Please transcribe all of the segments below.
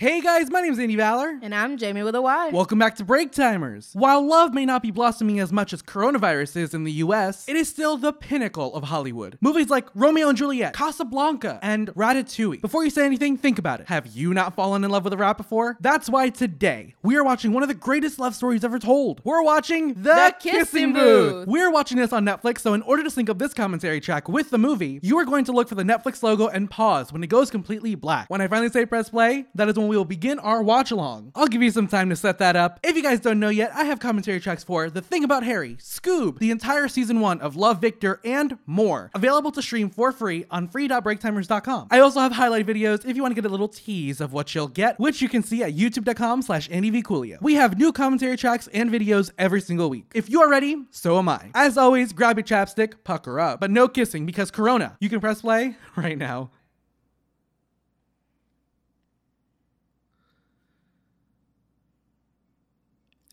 Hey guys, my name is Andy Valor. And I'm Jamie with a Y. Welcome back to Break Timers. While love may not be blossoming as much as coronavirus is in the US, it is still the pinnacle of Hollywood. Movies like Romeo and Juliet, Casablanca, and Ratatouille. Before you say anything, think about it. Have you not fallen in love with a rat before? That's why today we are watching one of the greatest love stories ever told. We're watching The, The Kissing Booth. We're watching this on Netflix, so in order to sync up this commentary track with the movie, you are going to look for the Netflix logo and pause when it goes completely black. When I finally say press play, that is when we will begin our watch along. I'll give you some time to set that up. If you guys don't know yet, I have commentary tracks for The Thing About Harry, Scoob, the entire season one of Love Victor, and more. Available to stream for free on free.breaktimers.com. I also have highlight videos if you want to get a little tease of what you'll get, which you can see at youtube.com slash andyvcoolio. We have new commentary tracks and videos every single week. If you are ready, so am I. As always, grab your chapstick, pucker up, but no kissing because Corona. You can press play right now.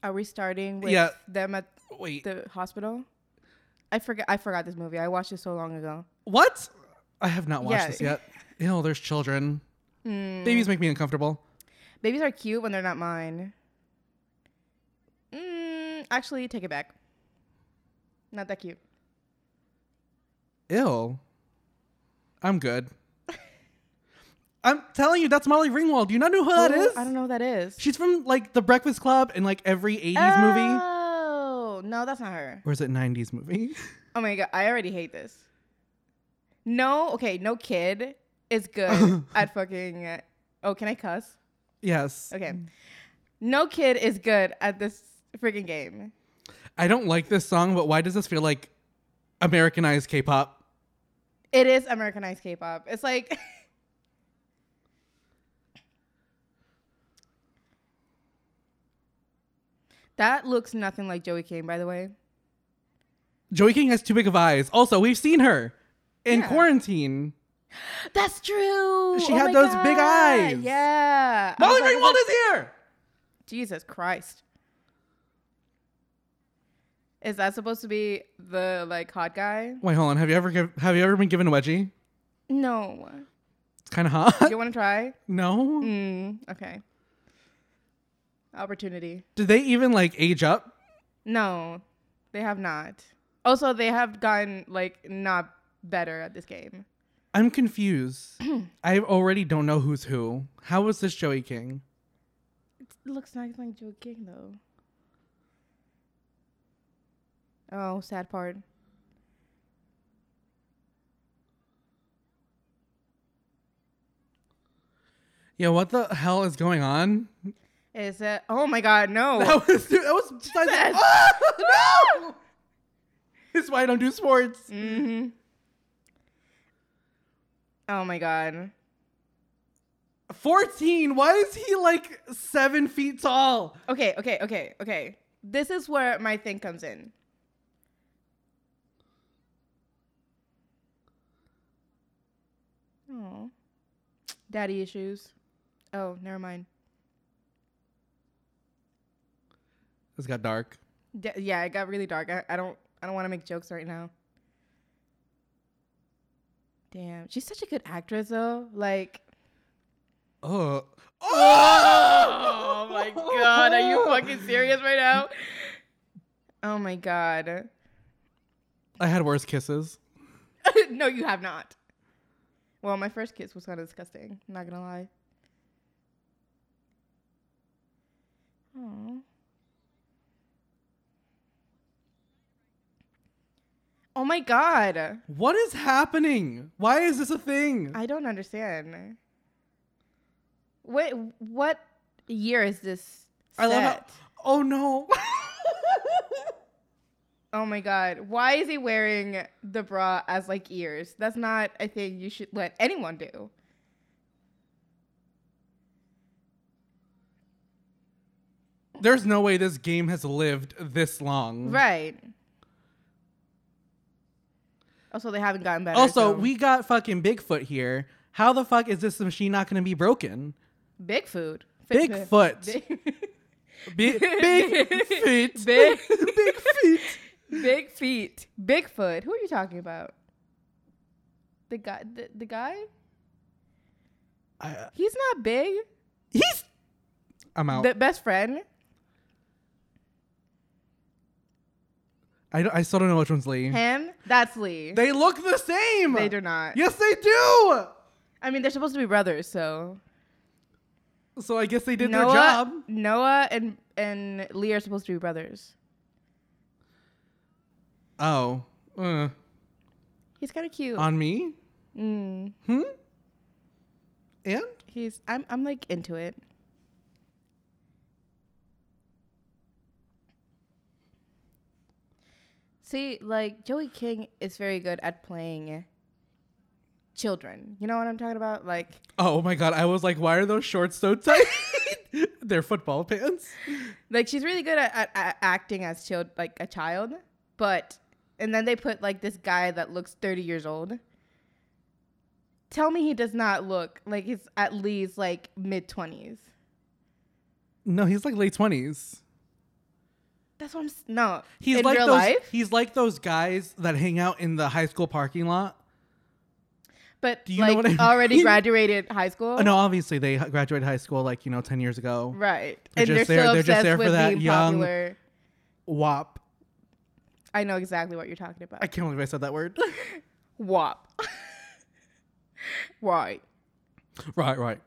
Are we starting with Yeah. them at Wait, the hospital? I forgot. I forgot this movie. I watched it so long ago. what? I have not watched Yeah. this yet. Ew, there's children. Babies make me uncomfortable. Babies are cute when they're not mine. Mm, actually, take it back. Not that cute. Ill. I'm good. I'm telling you, that's Molly Ringwald. Do you not know who that is? I don't know who that is. She's from like The Breakfast Club and like every 80s movie. Oh no, that's not her. Or is it 90s movie? Oh my god, I already hate this. No, okay, no kid is good at fucking. Oh, can I cuss? yes. Okay, no kid is good at this freaking game. I don't like this song, but why does this feel like Americanized K pop? It is Americanized K-pop. It's like that looks nothing like Joey King, by the way. Joey King has too big of eyes. Also, we've seen her in Yeah. quarantine. That's true. She Oh had my those big God. eyes. Yeah. I Molly was like- Ringwald is here! Jesus Christ. Is that supposed to be the like hot guy? Wait, hold on. Have you ever give, have you ever been given a wedgie? No. It's kind of hot. You want to try? no. Mm, okay. Opportunity. Did they even like age up? No, they have not. Also, they have gotten like not better at this game. I'm confused. I already don't know who's who. How was this Joey King? It looks nice like Joe King though. Oh, sad part. Yeah, what the hell is going on? Is it? Oh my God, no! That was that was Jesus. Ah, no. This is why I don't do sports. hmm Oh my God. 14. Why is he like seven feet tall? Okay, okay, okay, okay. This is where my thing comes in. Oh, daddy issues. Oh, never mind. This got dark. Da- yeah, it got really dark. I, I don't. I don't want to make jokes right now. Damn, she's such a good actress though. Like, Oh. Oh! oh my god, are you fucking serious right now? Oh my god. I had worse kisses. no, you have not. Well, my first kiss was kind of disgusting. I'm not gonna lie. Aw. Oh my god. What is happening? Why is this a thing? I don't understand. Wait, what year is this? I love how- set? Oh no. Oh my god. Why is he wearing the bra as like ears? That's not a thing you should let anyone do. There's no way this game has lived this long. Right. Also, they haven't gotten better. Also, so- we got fucking Bigfoot here. How the fuck is this machine not going to be broken? big food. Bigfoot. Big, Big, big feet. Big- big feet. big feet. Bigfoot. Who are you talking about? The guy. The, the guy. I, uh, He's not big. he's I'm out. The best friend. I, I still don't know which one's Lee. Him. That's Lee. They look the same. They do not. Yes, they do. I mean, they're supposed to be brothers, so So I guess they did Noah, their job. Noah and and Lee are supposed to be brothers. Oh. Uh, He's kind of cute. on me? mm, Hmm? And? he's. I'm. I'm like into it. See, like Joey King is very good at playing children. You know what I'm talking about? Like, Oh my god, I was like, why are those shorts so tight? They're football pants. like she's really good at, at, at acting as child, like a child. But and then they put like this guy that looks 30 years old. Tell me he does not look like he's at least like mid 20s. No, he's like late twenties. That's what I'm. s- No, He's in like real those. life. He's like those guys that hang out in the high school parking lot. But Do you know like what I mean? already mean? graduated high school. Oh, no, obviously they h- graduated high school like you know ten years ago. Right. They're and they're just there- still they're just obsessed there for with that being young- popular. WAP. I know exactly what you're talking about. I can't believe I said that word. WAP. right. right, right.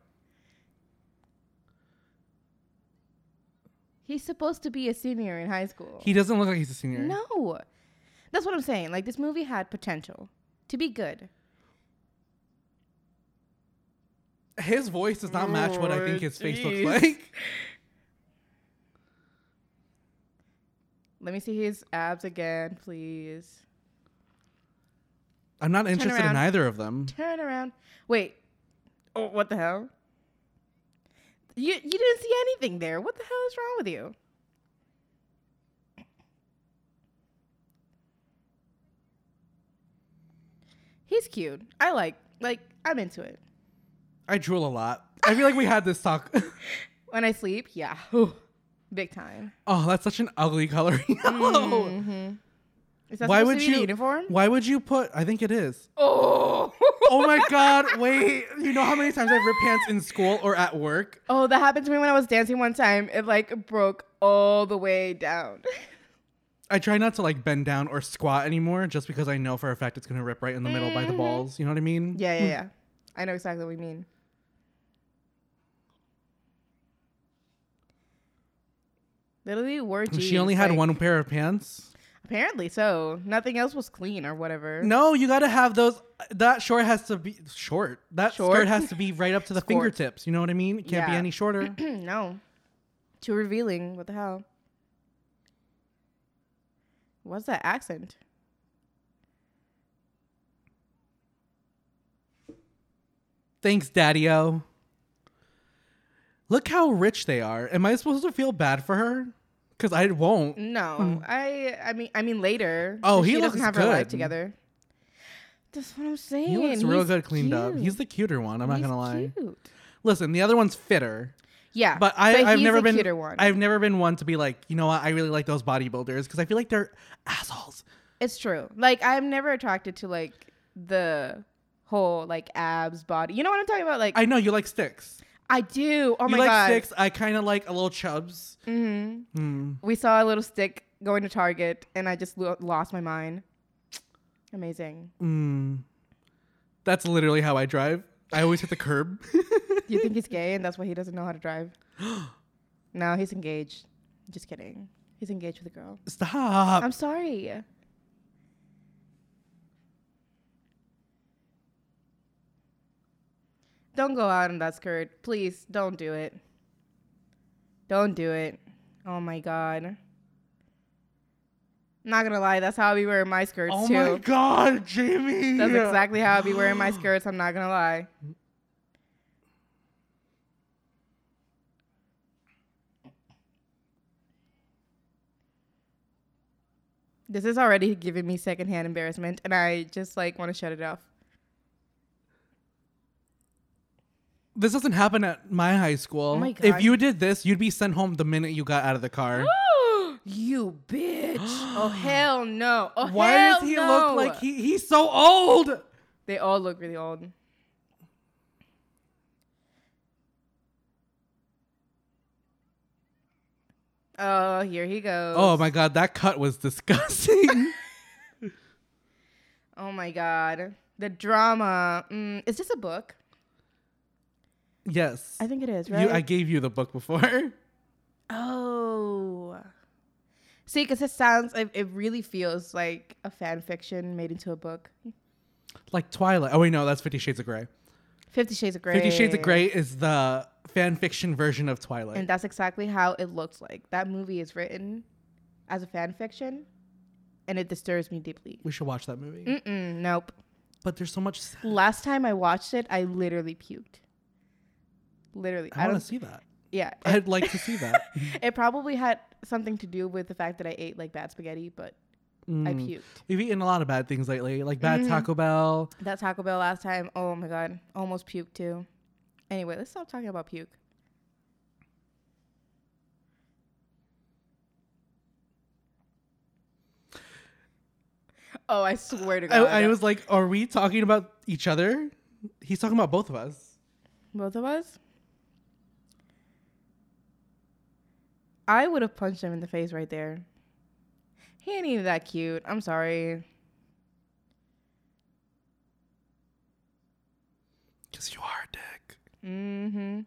He's supposed to be a senior in high school. He doesn't look like he's a senior. no. That's what I'm saying. Like this movie had potential to be good. His voice does not match what I think his face jeez. looks like. Let me see his abs again, please. I'm not interested in either of them. Turn around. Wait. Oh, what the hell? You you didn't see anything there. What the hell is wrong with you? He's cute. I like like I'm into it. I drool a lot. I feel like we had this talk. When I sleep, yeah. Ooh, big time. oh, that's such an ugly color yellow. Mhm. Is that Why would to be you? the uniform? Why would you put? I think it is. Oh. Oh my god! Wait, you know how many times I've ripped pants in school or at work? Oh, that happened to me when I was dancing one time. It like broke all the way down. I try not to like bend down or squat anymore, just because I know for a fact it's gonna rip right in the middle by the Mhm. balls. You know what I mean? Yeah, yeah, yeah. I know exactly what you mean. Literally wore jeans. She only had like- one pair of pants. Apparently so. Nothing else was clean or whatever. No, you gotta have those. That short has to be short. That Short? skirt has to be right up to the Skort. fingertips. You know what I mean? It can't be any shorter. no. Too revealing. What the hell? What's that accent? Thanks, Daddy O. Look how rich they are. Am I supposed to feel bad for her? Because I won't. No, hmm. I. I mean, I mean later. Oh, if he she looks doesn't have her life together. That's what I'm saying. He looks real He's good cleaned up. He's the cuter one. I'm not He's gonna lie. cute. Listen, the other one's fitter. Yeah, But I, I've never been. one. I've never been one to be like, you know what? I really like those bodybuilders because I feel like they're assholes. It's true. Like I'm never attracted to like the whole like abs body. You know what I'm talking about? Like I, I know you like sticks. Do. Oh you my like god. sticks. I kind of like a little chubs. hmm Hmm. We saw a little stick going to Target, and I just lo- lost my mind. Amazing. Mm. That's literally how I drive. I always hit the curb. You think he's gay, and that's why he doesn't know how to drive? no, he's engaged. Just kidding. He's engaged with a girl. Stop. I'm sorry. Don't go out in that skirt. Please don't do it. Don't do it. Oh my god. Not gonna lie, that's how I be wearing my skirts oh too. my god, Jamie. That's exactly how I be wearing my skirts. I'm not gonna lie. This is already giving me secondhand embarrassment, and I just like want to shut it off. This doesn't happen at my high school. Oh my If you did this, you'd be sent home the minute you got out of the car. you bitch! oh hell no! Oh Why hell does he no. look like he, he's so old? They all look really old. Oh, here he goes. Oh my god, that cut was disgusting. Oh my god. The drama. Mm, is this a book? Yes. I think it is, You, right? I gave you the book before. oh. See, because it sounds, it, it really feels like a fan fiction made into a book. like Twilight. Oh wait, no, that's Fifty Shades of Grey. Fifty Shades of Grey. Fifty Shades of Grey is the fan fiction version of Twilight. And that's exactly how it looks like. That movie is written as a fan fiction, and it disturbs me deeply. we should watch that movie. Mm-mm, nope. But there's so much. Last time I watched it, I literally puked. Literally, I I, want don't. to see that. Yeah, it, I'd like to see that. it probably had something to do with the fact that I ate like bad spaghetti, but I Mm. puked. We've eaten a lot of bad things lately, like bad Mhm. Taco Bell. That Taco Bell last time, oh my god, almost puked too. Anyway, let's stop talking about puke. Oh, I swear to I, God. I was like, are we talking about each other? He's talking about both of us. Both of us? I would have punched him in the face right there. He ain't even that cute. I'm sorry. Because you are a dick. Mm-hmm.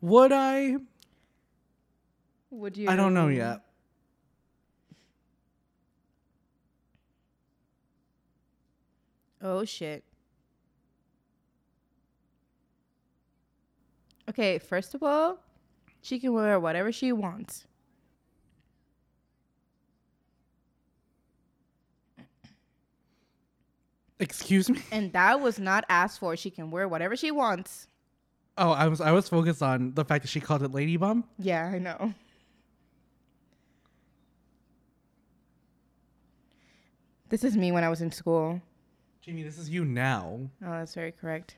Would I? Would you? I don't know yet. Oh shit. Okay, first of all, she can wear whatever she wants. Excuse me. And that was not asked for. She can wear whatever she wants. Oh, I was I was focused on the fact that she called it lady bum. Yeah, I know. This is me when I was in school. Jamie, this is you now. Oh, that's very correct.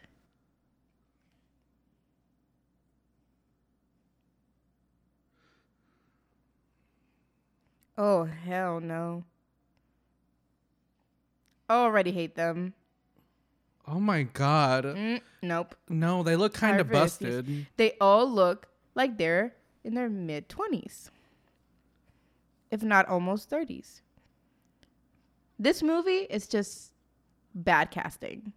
Oh, hell no. I already hate them. Oh my god. Mm, nope. No, they look kind of busted. They all look like they're in their mid 20s, if not almost 30s. This movie is just bad casting.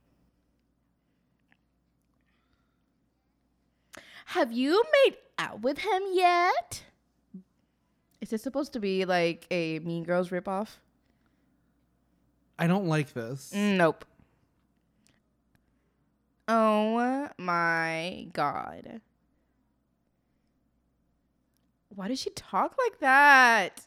Have you made out with him yet? Is this supposed to be like a Mean Girls ripoff? I don't like this. Nope. Oh my god. Why does she talk like that?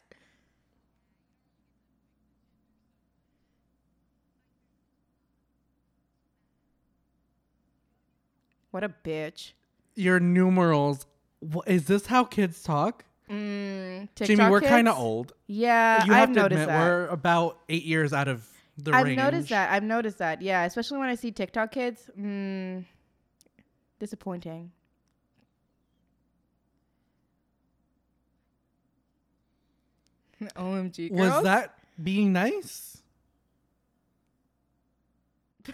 What a bitch. Your numerals. Is this how kids talk? Mm, Jamie, we're kind of old. Yeah, you I've have to noticed admit, that. we're about eight years out of the I've range. noticed that. I've noticed that. Yeah, especially when I see TikTok kids. Mm, disappointing. OMG, girls. Was that being nice?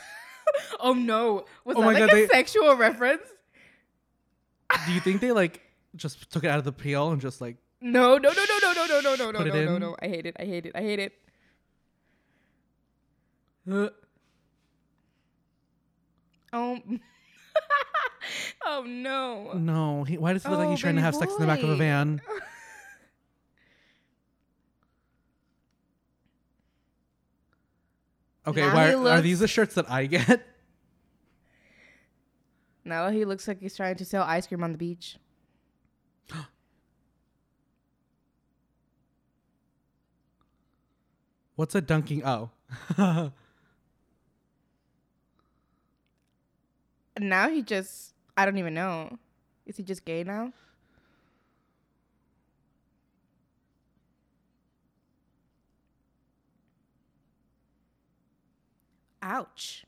oh no! Was Oh that my like God, a they- sexual reference? Do you think they like just took it out of the peel and just like No, no, no, no, no, no, no, no, no, no, no, no, no. I hate it. I hate it. I hate it. uh, Oh. oh no. no? He, why does he look like Oh, he's trying to have sex in the back of a van? Okay, why he are looks- these the shirts that I get? Now he looks like he's trying to sell ice cream on the beach. What's a dunking? Oh, Now he just I don't even know. Is he just gay now? Ouch.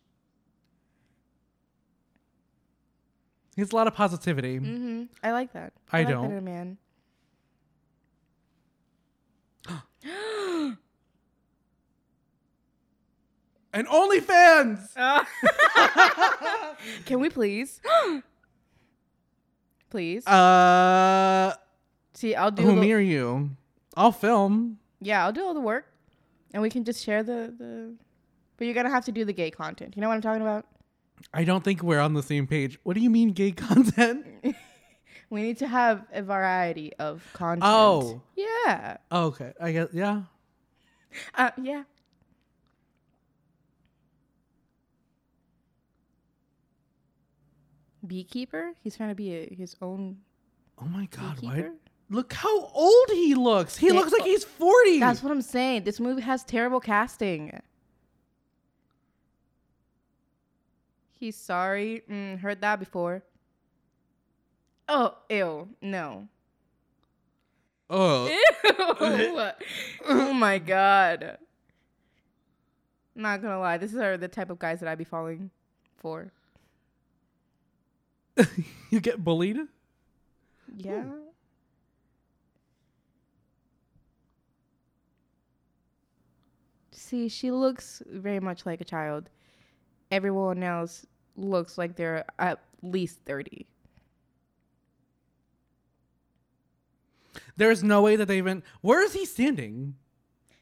he has a lot of positivity. Mm-hmm. I like that. I like don't. a man. And OnlyFans. Can we please? please. Uh, See, I'll do. who the- me or you? I'll film. yeah, I'll do all the work, and we can just share the the. But you're gonna have to do the gay content. You know what I'm talking about? I don't think we're on the same page. What do you mean gay content? We need to have a variety of content. Oh. Yeah. Oh, okay. I guess yeah. Uh, yeah. Beekeeper? He's trying to be a, his own Oh my god, why? Look how old he looks. He They- looks like he's 40. That's what I'm saying. This movie has terrible casting. He's sorry. Mm, heard that before. Oh, ew. No. oh. Ew. oh my god. Not gonna lie, this are the type of guys that I'd be falling for. you get bullied? Yeah. See, she looks very much like a child. Everyone else looks like they're at least 30. There's no way that they even Where is he standing?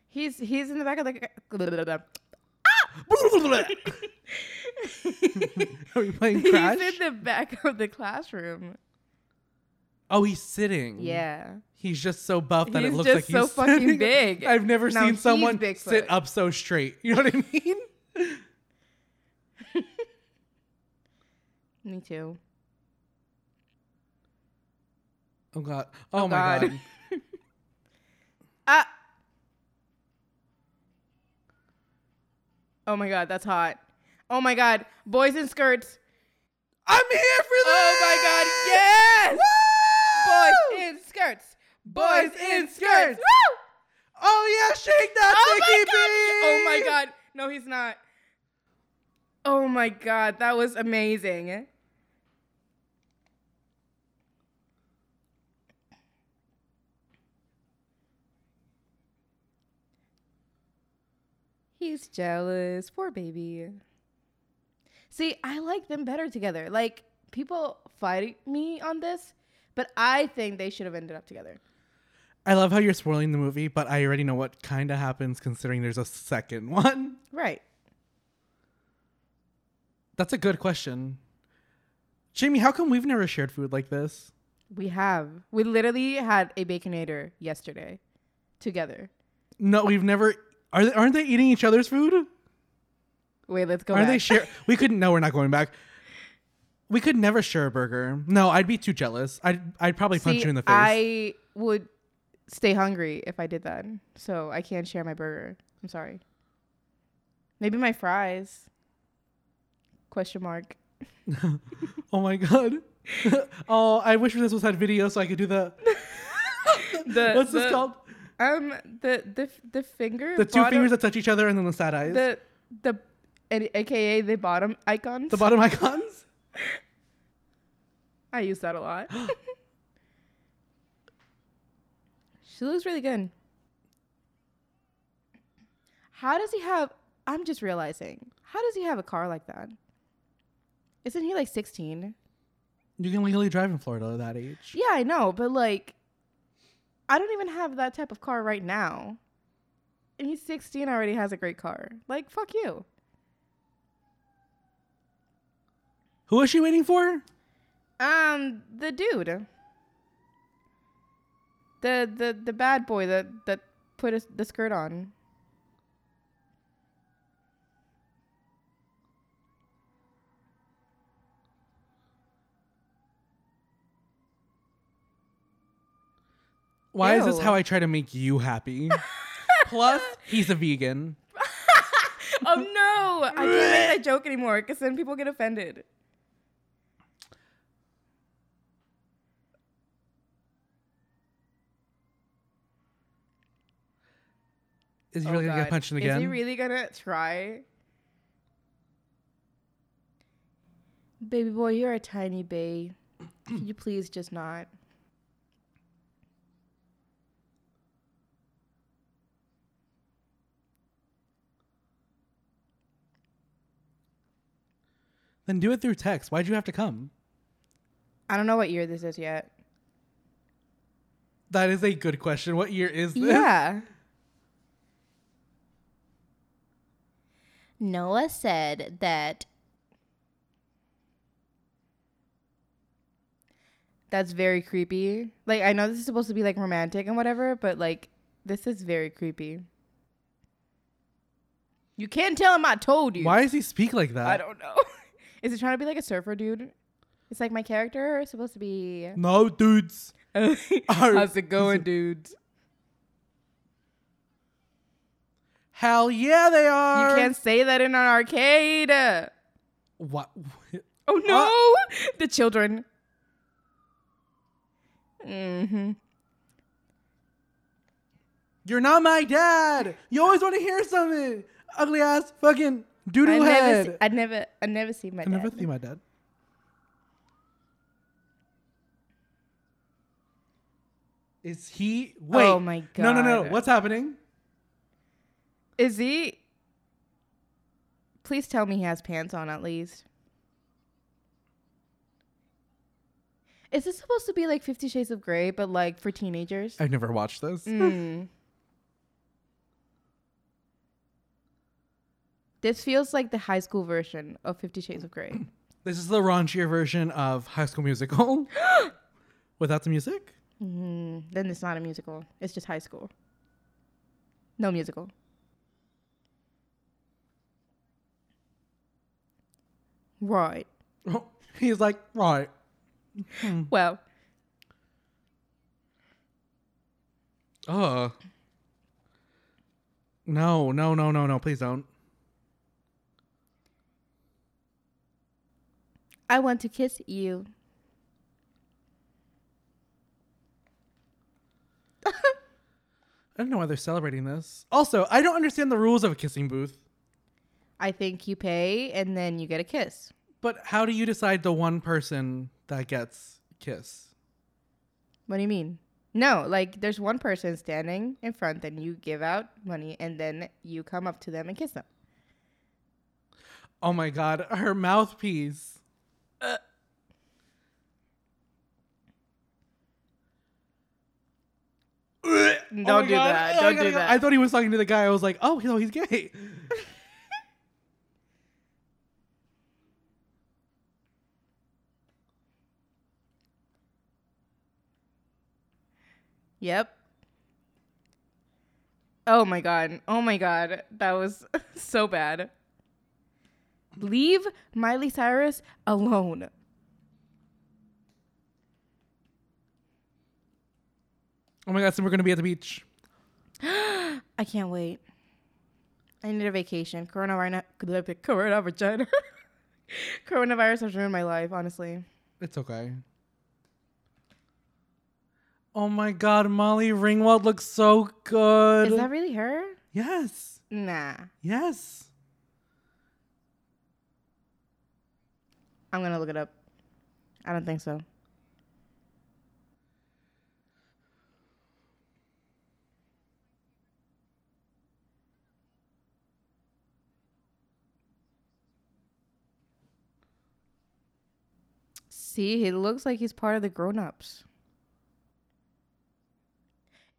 He's he's in the back of the Are we playing He's in the back of the classroom. oh, he's sitting. Yeah. He's just so buff that it looks just like he's so fucking sitting- big. I've never Now seen someone Bigfoot. sit up so straight. You know what I mean? Me too. Oh god. Oh, Oh, my God. god. Ah. Oh my god, that's hot. Oh my god, boys in skirts. I'm here for this. Oh my god, yes! Boys in skirts. Boys in skirts. Woo! Oh yeah, shake that Oh sticky god. Oh my god. No, he's not. Oh my god, that was amazing. He's jealous. Poor baby. See, I like them better together. Like, people fight me on this, but I think they should have ended up together. I love how you're spoiling the movie, but I already know what kind of happens considering there's a second one. Right. That's a good question. Jamie, how come we've never shared food like this? We have. We literally had a baconator yesterday together. No, we've never. Are they, aren't they eating each other's food? Wait, let's go. Back. Are they share? we couldn't. No, we're not going back. We could never share a burger. No, I'd be too jealous. I'd I'd probably punch See, you in the face. I would stay hungry if I did that. So I can't share my burger. I'm sorry. Maybe my fries. Question mark. oh my god. oh, I wish this was had video so I could do the. The- What's this called? Um, the the the finger. The two bottom- fingers that touch each other and then the sad eyes. The, The the, a- AKA the bottom icons. The bottom icons. I use that a lot. she looks really good. How does he have? I'm just realizing. How does he have a car like that? Isn't he like 16? You can legally drive in Florida at that age. Yeah, I know, but like, I don't even have that type of car right now. And he's 16 already has a great car. Like, fuck you. Who is she waiting for? Um, the dude. The the the bad boy that that put his, the skirt on. Why is this how I try to make you happy? Plus, he's a vegan. Oh no! I can't make that joke anymore because then people get offended. Is he Oh, really gonna get God. punched in the Is again? he really gonna try? Baby boy, you're a tiny bay. Can you please just not? then do it through text. Why'd you have to come? I don't know what year this is yet. That is a good question. What year is this? Yeah. Noah said that that's very creepy. Like I know this is supposed to be like romantic and whatever, but like this is very creepy. You can't tell him I told you. Why does he speak like that? I don't know. is he trying to be like a surfer dude? It's like my character is supposed to be No, dudes. How's it going, dudes? Hell yeah, they are. You can't say that in an arcade. What? Oh no, the children. Mm-hmm. You're not my dad. You always want to hear something. Ugly ass fucking I doodle never, head. see, I never, I never see my I dad. never see my dad. Is he? Wait. Oh my god. No, no, no. What's happening? Is he? Please tell me he has pants on at least. Is this supposed to be like Fifty Shades of Grey, but like for teenagers? I've never watched this. Mm. This feels like the high school version of Fifty Shades of Grey. This is the raunchier version of High School Musical without the music. Mm, then it's not a musical. It's just high school. No musical. Right. He's like, right. Hmm. Well, Ugh. No, no, no, no, no. Please don't. I want to kiss you. I don't know why they're celebrating this. Also, I don't understand the rules of a kissing booth. I think you pay and then you get a kiss. But how do you decide the one person that gets kiss? What do you mean? No, like there's one person standing in front, and you give out money, and then you come up to them and kiss them. Oh my god, her mouthpiece. Don't Oh do God. that. Don't do go. that. I thought he was talking to the guy. I was like, oh, no, he's gay. Yep. Oh my god. Oh my god. That was so bad. Leave Miley Cyrus alone. Oh my god, so we're gonna be at the beach. I can't wait. I need a vacation. Coronavirus. Corona vagina. Coronavirus has ruined my life, honestly. It's okay. Oh my god, Molly Ringwald looks so good. Is that really her? yes. Nah. Yes. I'm gonna look it up. I don't think so. See, he looks like he's part of the grown-ups.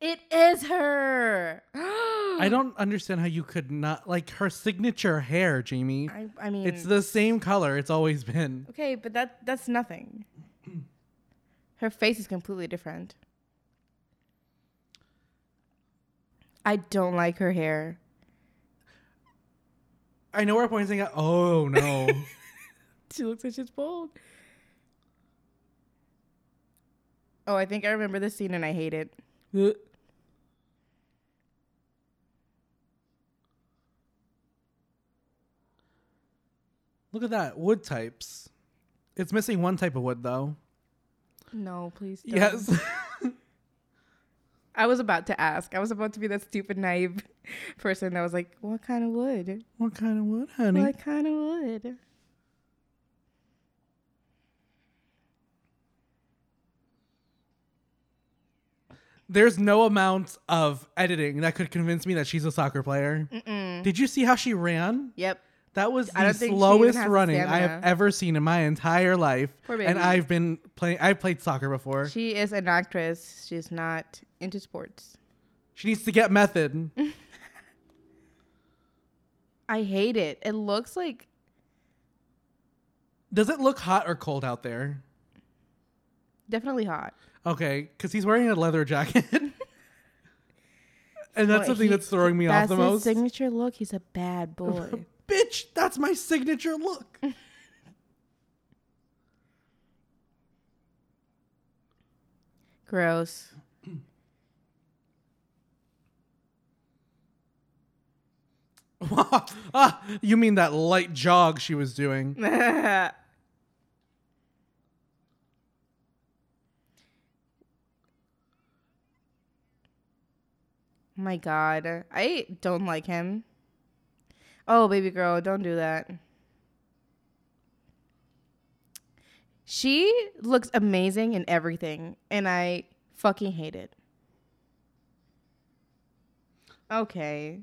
It is her. I don't understand how you could not like her signature hair, Jamie. I, I mean, It's the same color it's always been. Okay, but that that's nothing. Her face is completely different. I don't like her hair. I know we're pointing at. Oh no. She looks like she's bald. Oh, I think I remember this scene and I hate it. Look at that wood types. It's missing one type of wood though. No, please. Don't. Yes. I was about to ask. I was about to be that stupid naive person that was like, "What kind of wood? what kind of wood, honey? What kind of wood?" There's no amount of editing that could convince me that she's a soccer player. Mm-mm. Did you see how she ran? Yep. That was the don't think she even slowest running I have ever seen in my entire life. And. I've been playing. I've played soccer before. She, is an actress. She's not into sports. She needs to get method. I hate it. It looks like Does it look hot or cold out there? definitely hot. Okay, because he's wearing a leather jacket. and that's Well, the thing he- that's throwing me off That's the his most. signature look. He's a bad boy. Bitch, that's my signature look. Gross. ah, you mean that light jog she was doing? My God, I don't like him. Oh, baby girl, don't do that. She looks amazing in everything, and I fucking hate it. Okay.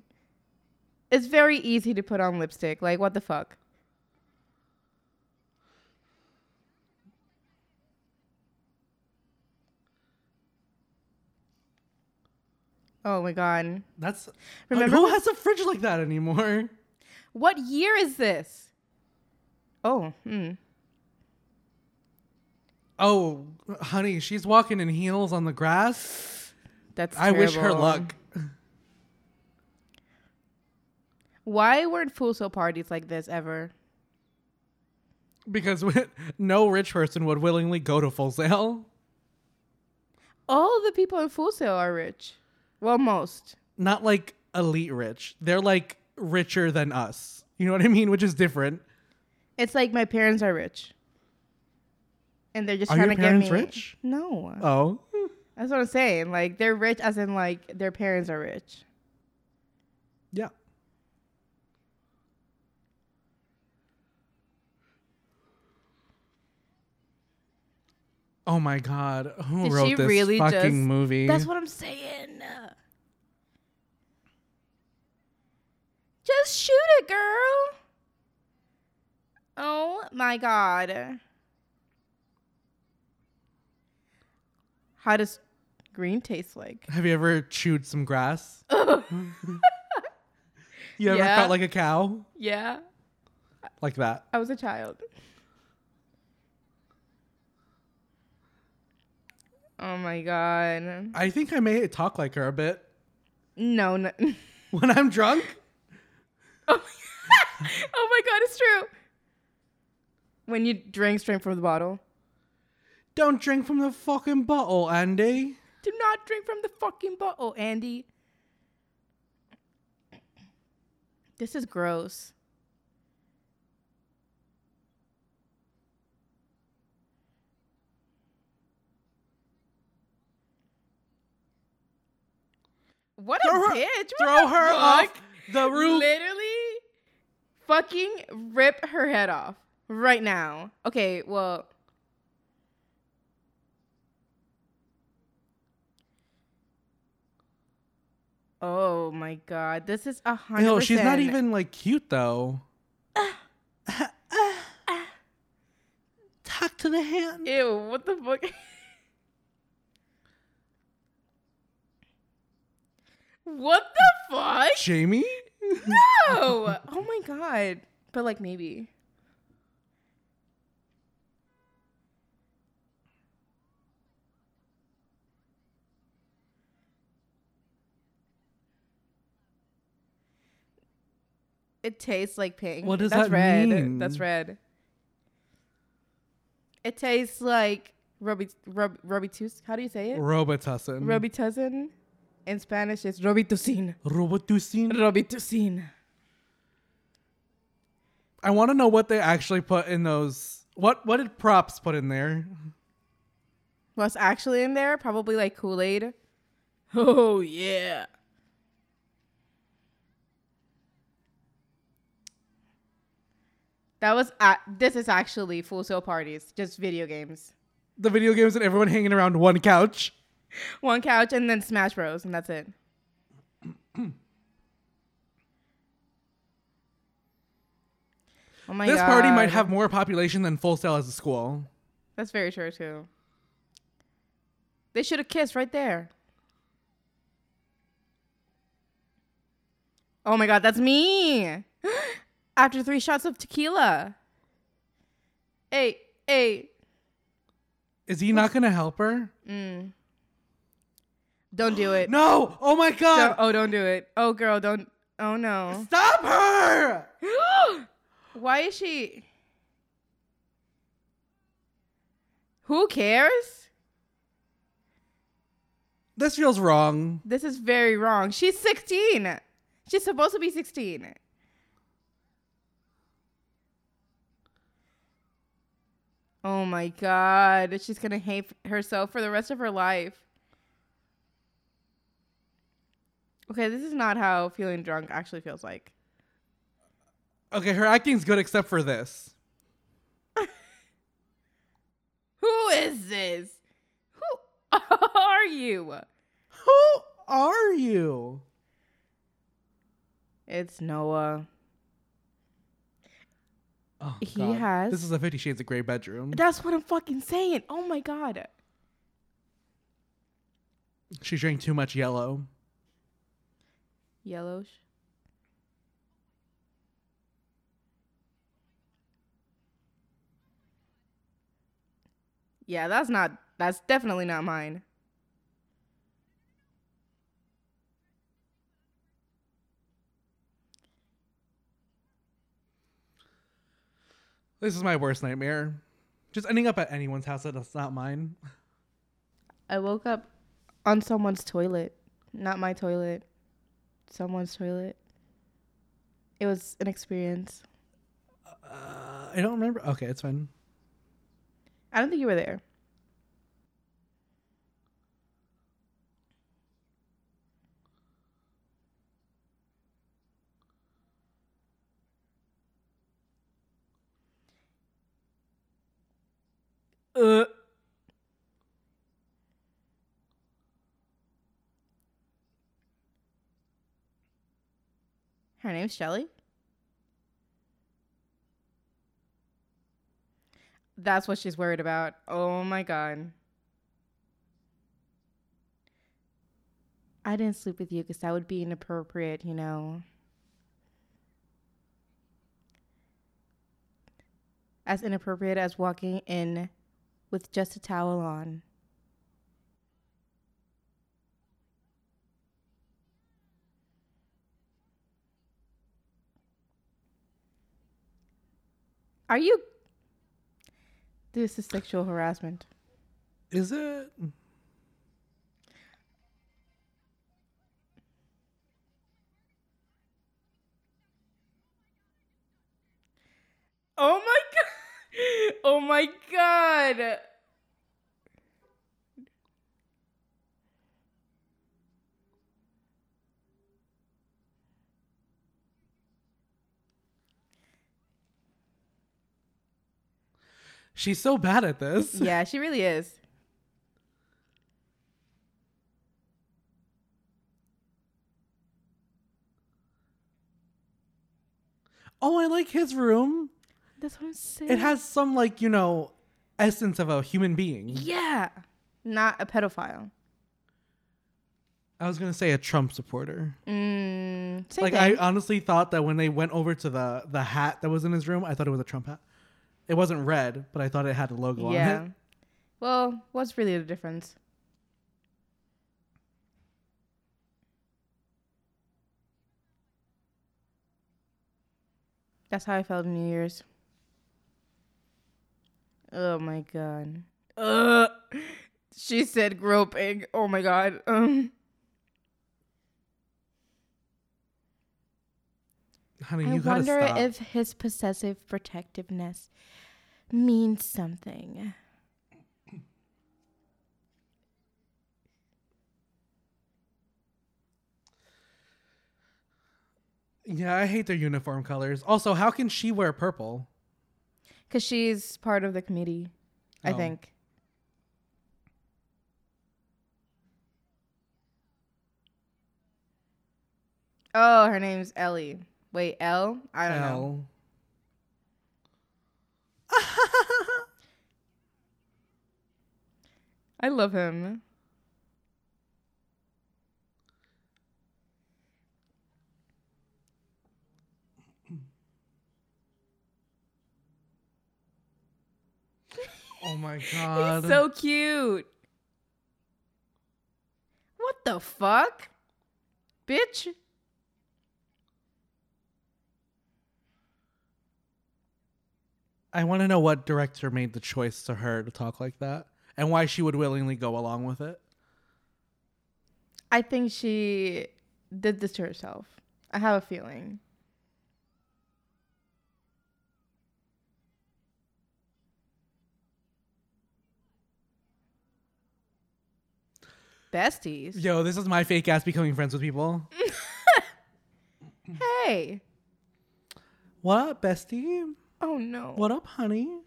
It's very easy to put on lipstick. Like, what the fuck? Oh my god. That's Remember who has a fridge like that anymore? What year is this? Oh, hmm. Oh, honey, she's walking in heels on the grass. That's I wish her luck. Why weren't Full Sail parties like this ever? Because we- no rich person would willingly go to Full Sail. All the people in Full Sail are rich. Well, most. Not like elite rich. They're like richer than us. You know what I mean? Which is different. It's like my parents are rich. And they're just Are trying your to parents get me. rich? No. Oh. That's what I'm saying. Like they're rich as in like their parents are rich. Yeah. Oh my god. Who Did wrote she this really fucking just- movie? That's what I'm saying. Just shoot it, girl. Oh my god. How does green taste like? Have you ever chewed some grass? You ever Yeah. felt like a cow? Yeah, Like that. I was a child. Oh my god. I think I may talk like her a bit. No, no. When I'm drunk? Oh, oh my god, it's true. When you drink straight from the bottle. Don't drink from the fucking bottle, Andy. Do not drink from the fucking bottle, Andy. This is gross. What a her- bitch. What Throw her fuck? off the roof. Literally fucking rip her head off right now. Okay, well. Oh my god, this is a hundred. Ew, she's not even like cute though. Talk to the hand. Ew, what the fuck? what the fuck? Jamie? No! oh my god. But like maybe. It tastes like pink. What does That's that red. mean? That's red. It tastes like Robi Rob, Robitus. How do you say it? Robitussin. Robitussin. In Spanish, it's Robitussin. Robitussin. Robitussin. I want to know what they actually put in those. What what did props put in there? What's actually in there? Probably like Kool Aid. Oh yeah. That was a this is actually Full Sail parties, just video games. The video games and everyone hanging around one couch. One couch and then Smash Bros, and that's it. Oh my this god. party might have more population than Full Sail as a school. That's very true too. They should have kissed right there. Oh my god, that's me. After three shots of tequila. Hey, hey. Is he not gonna help her? Mm. Don't do it. No! Oh my Don't- god! oh, don't do it. Oh, girl, don't. Oh no. Stop her! Why is she? Who cares? This feels wrong. This is very wrong. She's 16. She's supposed to be 16. Oh my god. She's going to hate herself for the rest of her life. Okay, this is not how feeling drunk actually feels like. Okay, her acting's good except for this. Who is this? Who are you? Who are you? It's Noah. Oh, He God. has- This is a Fifty Shades of Grey bedroom. That's what I'm fucking saying. Oh my god. She drank too much yellow. Yellowish. Yeah, that's not. That's definitely not mine. This is my worst nightmare. Just ending up at anyone's house that's not mine. I woke up on someone's toilet, not my toilet. Someone's toilet. It was an experience. Uh, I don't remember. Okay, it's fine. I don't think you were there. Uh. Her name's Shelly. That's what she's worried about. Oh my god. I didn't sleep with you because that would be inappropriate, you know. As inappropriate as walking in with just a towel on. Are you? This is sexual harassment. Is it? Oh my god! Oh my god! She's so bad at this. Yeah, she really is. Oh, I like his room. That's what I'm saying. It has some like, you know, essence of a human being. Yeah. Not a pedophile. I was gonna say a Trump supporter. Mm, like thing. I honestly thought that when they went over to the the hat that was in his room, I thought it was a Trump hat. It wasn't red, but I thought it had a logo yeah. on it. Well, what's really the difference? That's how I felt in New Year's. Oh my god. She said groping. Oh my god. Um, Honey, I wonder if his possessive protectiveness means something. yeah, I hate their uniform colors. Also, how can she wear purple? Because she's part of the committee, I Oh. think. Oh, her name's Ellie. Wait, L? I don't know. L. I love him. Oh my god. He's so cute. What the fuck? Bitch. I want to know what director made the choice to her to talk like that and why she would willingly go along with it. I think she did this to herself. I have a feeling. Besties. Yo, this is my fake ass becoming friends with people. Hey. What bestie? Oh no. What up, honey?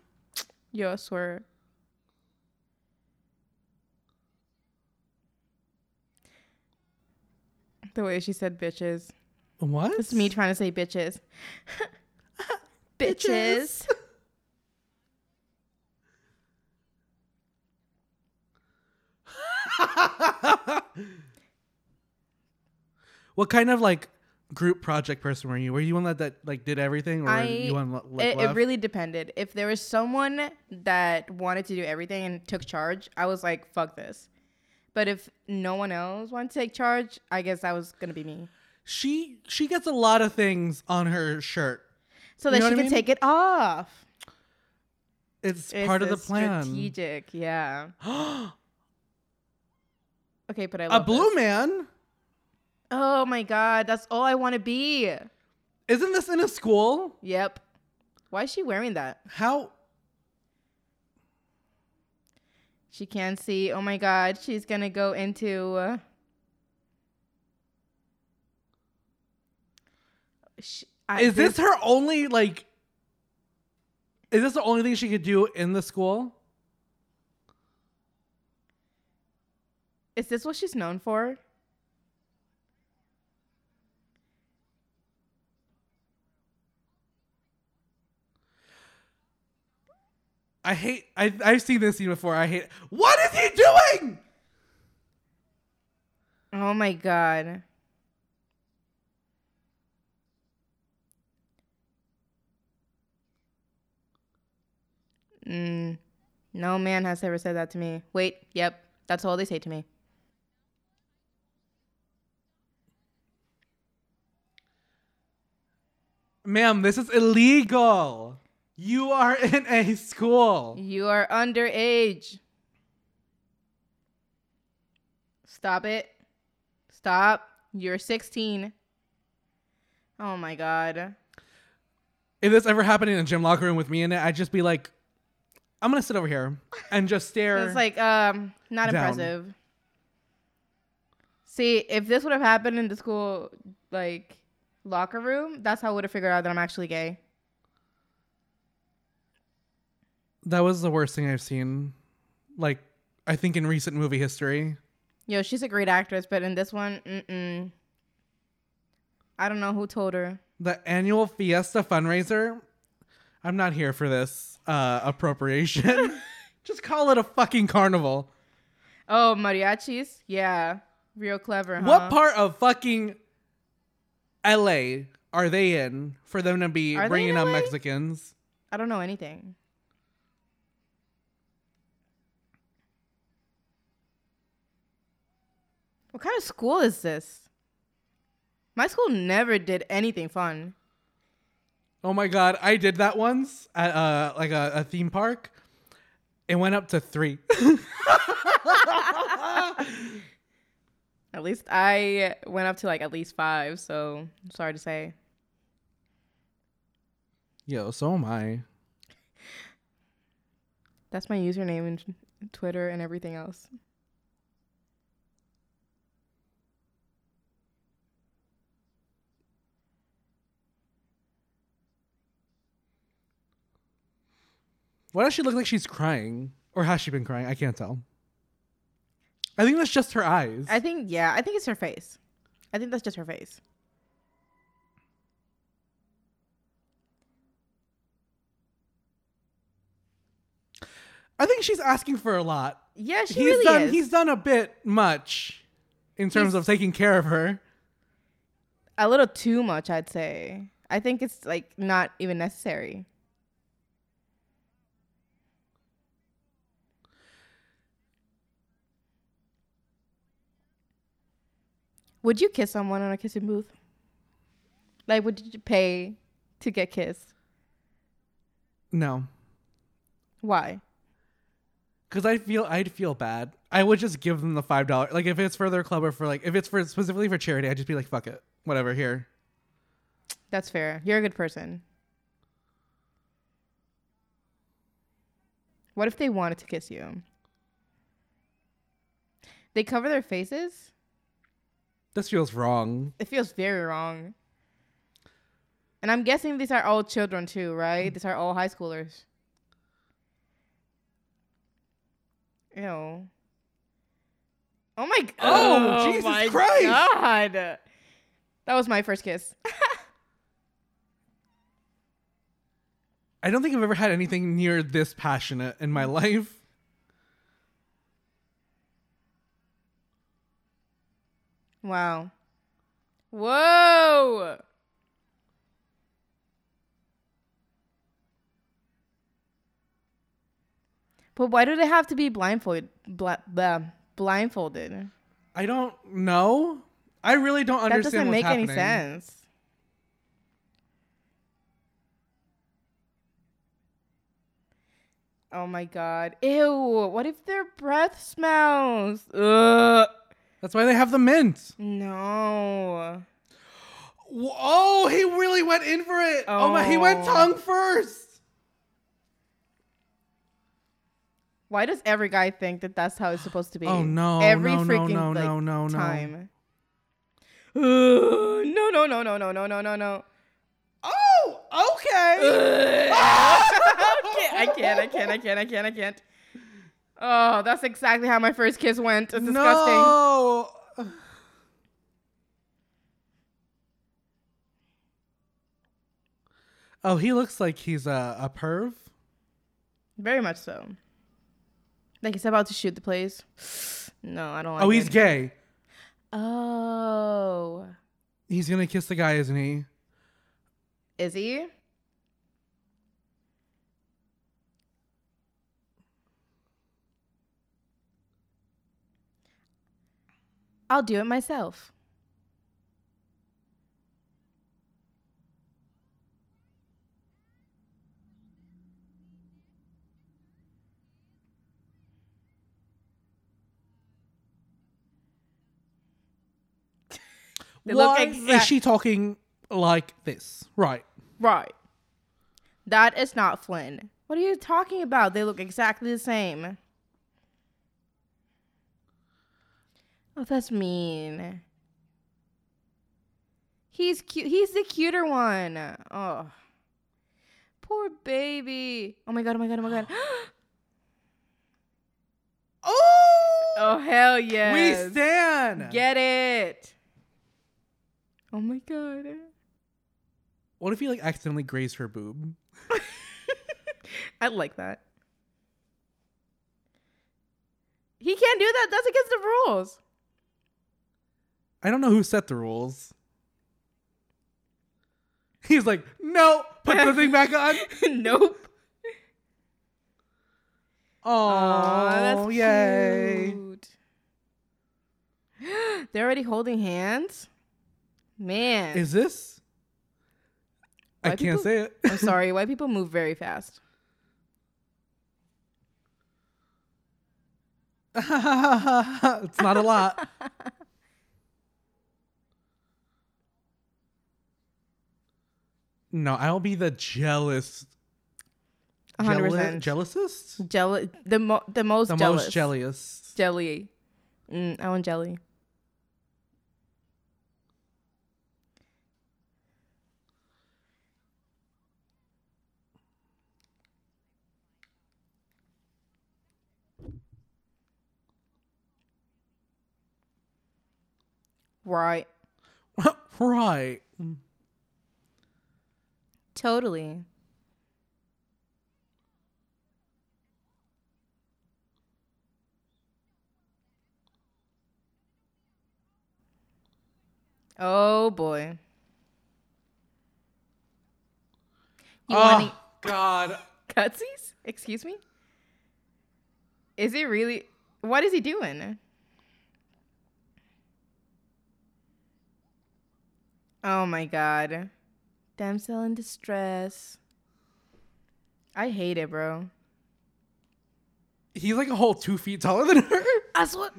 Yo, I swear. The way she said bitches. What? Is me trying to say bitches. bitches. what kind of like group project person were you? Were you one that, that like did everything, or I- you one like, it, it really depended. If there was someone that wanted to do everything and took charge, I was like, fuck this. But if no one else wanted to take charge, I guess that was gonna be me. she she gets a lot of things on her shirt. So You that know she can mean? take it off. It's, It's part of the plan. Strategic, yeah. Okay, but I a blue this. man? Oh my god, that's all I want to be. Isn't this in a school? Yep. Why is she wearing that? How? She can't see. Oh my god, she's gonna go into. Uh, sh- I- Is this her only like? Is this the only thing she could do in the school? Is this what she's known for? I hate. I I've seen this scene before. I hate. What is he doing? Oh my god. Mm, no man has ever said that to me. Wait, yep, that's all they say to me. Ma'am, this is illegal. You are in a school. You are underage. Stop it. Stop. You're 16. Oh my god. If this ever happened in a gym locker room with me in it, I'd just be like, I'm gonna sit over here and just stare. It's like um not Down. impressive. See, if this would have happened in the school like locker room, that's how I would have figured out that I'm actually gay. That was the worst thing I've seen. Like, I think in recent movie history. Yo, she's a great actress, but in this one, mm-mm. I don't know who told her. The annual Fiesta fundraiser. I'm not here for this uh, appropriation. just call it a fucking carnival. Oh, mariachis? Yeah. Real clever, huh? What part of fucking LA are they in for them to be Are bringing in up LA? Mexicans? I don't know anything. What kind of school is this? My school never did anything fun. Oh my god, I did that once at uh, like a, a theme park. It went up to three. At least I went up to like at least five, so I'm sorry to say. Yo, so am I. That's my username and Twitter and everything else. Why does she look like she's crying? Or has she been crying? I can't tell. I think that's just her eyes. I think yeah, I think it's her face. I think that's just her face. I think she's asking for a lot. Yeah, she he's really done is. he's done a bit much in terms He's- of taking care of her. a little too much, I'd say. I think it's like not even necessary. Would you kiss someone on a kissing booth? Like, would you pay to get kissed? No. Why? Cause I feel I'd feel bad. I would just give them the five dollar. Like if it's for their club or for like if it's for specifically for charity, I'd just be like, fuck it, whatever. Here, That's fair. You're a good person. What if they wanted to kiss you? They cover their faces? This feels wrong. It feels very wrong. And I'm guessing these are all children too, right? These are all high schoolers. Ew. Oh my oh oh god. Oh, Jesus Christ. God. That was my first kiss. I don't think I've ever had anything near this passionate in my life. Wow. Whoa. But why do they have to be blindfolded? Bla- blah, blindfolded. I don't know. I really don't understand. That doesn't what's make any sense. Oh my god. Ew. What if their breath smells? Ugh. That's why they have the mint. No. Oh, he really went in for it. Oh, my, he went Oh. tongue first. Why does every guy think that that's how it's supposed to be? Oh, no, Every no, no, freaking no, like, no, no, no. time. No, no, no, no, no, no, no, no, no. Oh, okay. I can't, I can't, I can't, I can't, I can't. Oh, that's exactly how my first kiss went. It's disgusting. No. Oh, he looks like he's a, a perv. Very much so. Like he's about to shoot the place. No, I don't like Oh, he's it. gay. Oh. He's gonna kiss the guy, isn't he? Is he? I'll do it myself. Why exact- is she talking like this? Right. Right. That is not Flynn. What are you talking about? They look exactly the same. Oh, that's mean. He's cute. He's the cuter one. Oh. Poor baby. Oh my god, oh my god, oh my god. Oh, oh hell yeah. we stand. Get it. Oh my god. what if he like accidentally grazed her boob? I like that. He can't do that. That's against the rules. I don't know who set the rules. He's like, no, put the thing back on. nope. Oh, yay. cute. They're already holding hands? Man. Is this? I can't people- say it. I'm sorry. White people move very fast. it's not a lot. No, I'll be the jealous. 100%. Jealousest? Jelly. The, mo- the most The jealous. most jealous. Jelly. Mm, I want jelly. Right. right. Totally. Oh boy. You ah, want oh God. Cutsies? Excuse me? Is he really what is he doing? Oh my god. Damsel in distress. I hate it, bro. He's like a whole two feet taller than her. That's oh, what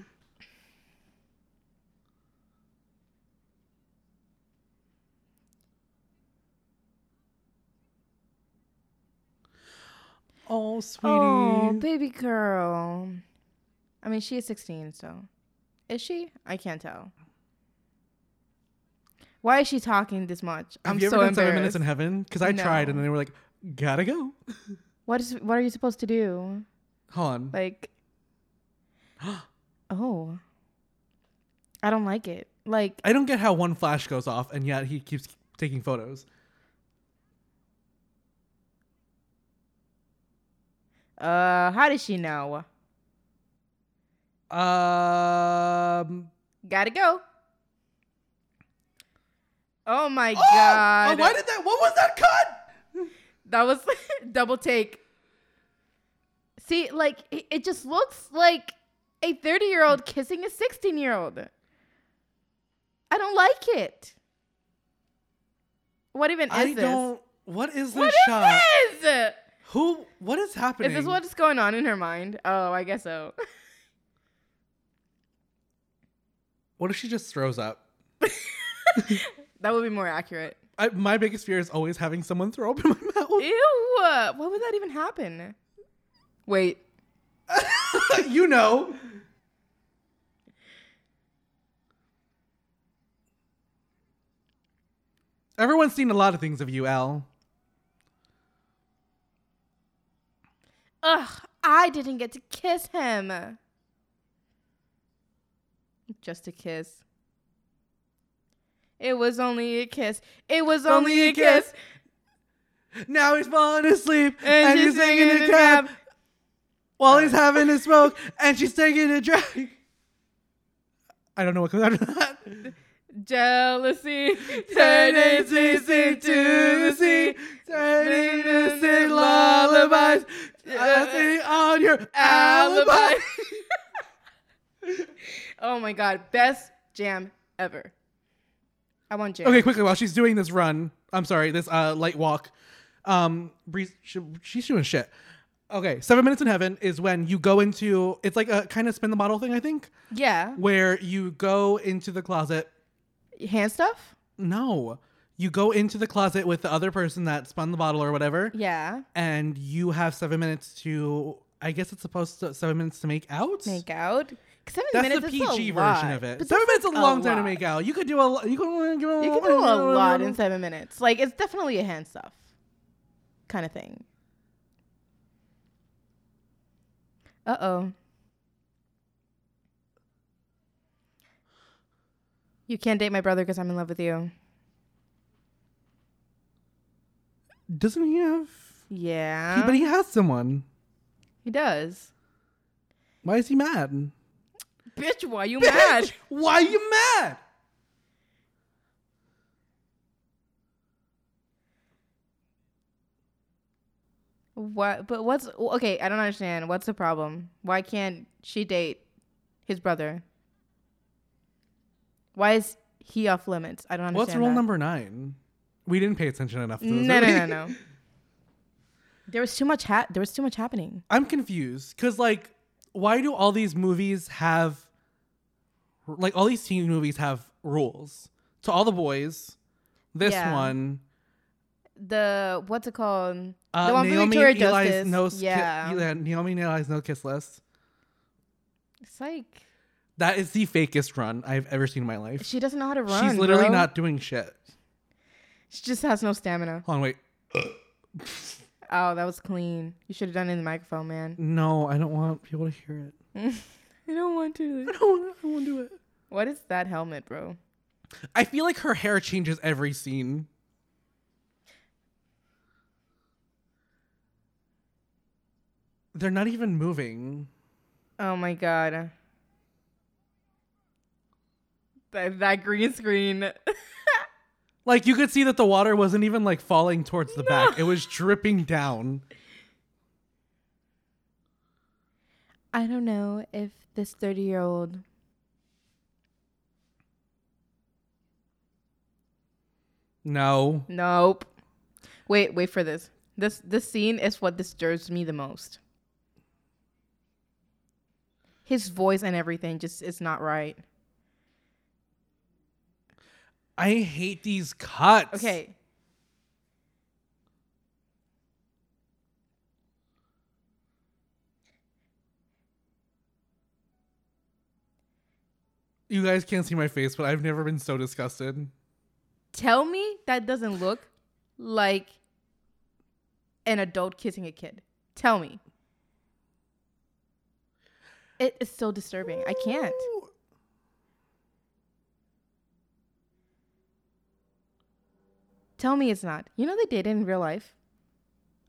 Oh, sweetie. Oh, baby girl. I mean, she is 16, so. Is she? I can't tell. Why is she talking this much? Have I'm you ever so done seven minutes in heaven? Because I tried No. and they were like, gotta go. What is what are you supposed to do? Hold on. Like Oh. I don't like it. Like I don't get how one flash goes off and yet he keeps taking photos. uh how does she know? Um. Gotta go. Oh my Oh! oh god. Oh, why did that? What was that cut? That was double take. See, like it, just looks like a 30 year old kissing a 16 year old. I don't like it. What even is I this? don't. What is this What is shot? this? Who? What is happening? Is this what's going on in her mind? Oh, I guess so. What if she just throws up? that would be more accurate. I, my biggest fear is always having someone throw up in my mouth. Ew! Why would that even happen? Wait. you know. Everyone's seen a lot of things of you, Al. Ugh, I didn't get to kiss him. Just a kiss. It was only a kiss. It was only, a kiss. Now he's falling asleep And, and, she's he's singing a cab cab. while he's having a smoke and she's taking a drag. I don't know what comes after that. Jealousy Turning CC to the sea, turning to sing lullabies, dancing on your alibi. oh my god, best jam ever. I want jam. Okay, quickly while she's doing this run, I'm sorry, this uh light walk. Um, Breeze, she, she's doing shit. Okay, seven minutes in heaven is when you go into. It's like a kind of spin the bottle thing, I think, Yeah. where you go into the closet. Hand stuff? No, you go into the closet with the other person that spun the bottle or whatever, Yeah. and you have seven minutes to. I guess it's supposed to seven minutes to make out. Make out. Seven That's minutes the PG lot, version of it. but Seven minutes is a long time to make out. You could do a. You could. You You can do a lot in seven minutes. Like it's definitely a hand stuff kind of thing. Uh oh. You can't date my brother because I'm in love with you. Doesn't he have? Yeah. He, but he has someone. he does. Why is he mad? Bitch, why you mad? Why are you mad? What? But what's okay? I don't understand. What's the problem? Why can't she date his brother? Why is he off limits? I don't understand. What's rule that. number nine? We didn't pay attention enough to this. No, no, movie. no, no. There was too much. Ha- there was too much happening. I'm confused because, like, why do all these movies have, like, all these teen movies have rules? To all the boys, this Yeah. one, The what's it called? uh, the one Naomi from Victoria and Ely's Justice. no, s- ki- yeah. yeah, Naomi Ely's no kiss list. It's like That is the fakest run I've ever seen in my life. she doesn't know how to run. She's literally bro. not doing shit. She just has no stamina. Hold on, wait. Oh, that was clean. You should have done it in the microphone, man. No, I don't want people to hear it. I don't want to. I don't, I won't do it. What is that helmet, bro? I feel like her hair changes every scene. They're not even moving. Oh my god. That, that green screen. Like you could see that the water wasn't even like falling towards the back. It was dripping down. I don't know if this 30 year old. No. Nope. Wait, wait for this. This this scene is what disturbs me the most. His voice and everything just is not right. I hate these cuts. Okay. You guys can't see my face, but I've never been so disgusted. Tell me that doesn't look like an adult kissing a kid. Tell me. It is so disturbing. I can't. Tell me it's not. You know they did in real life.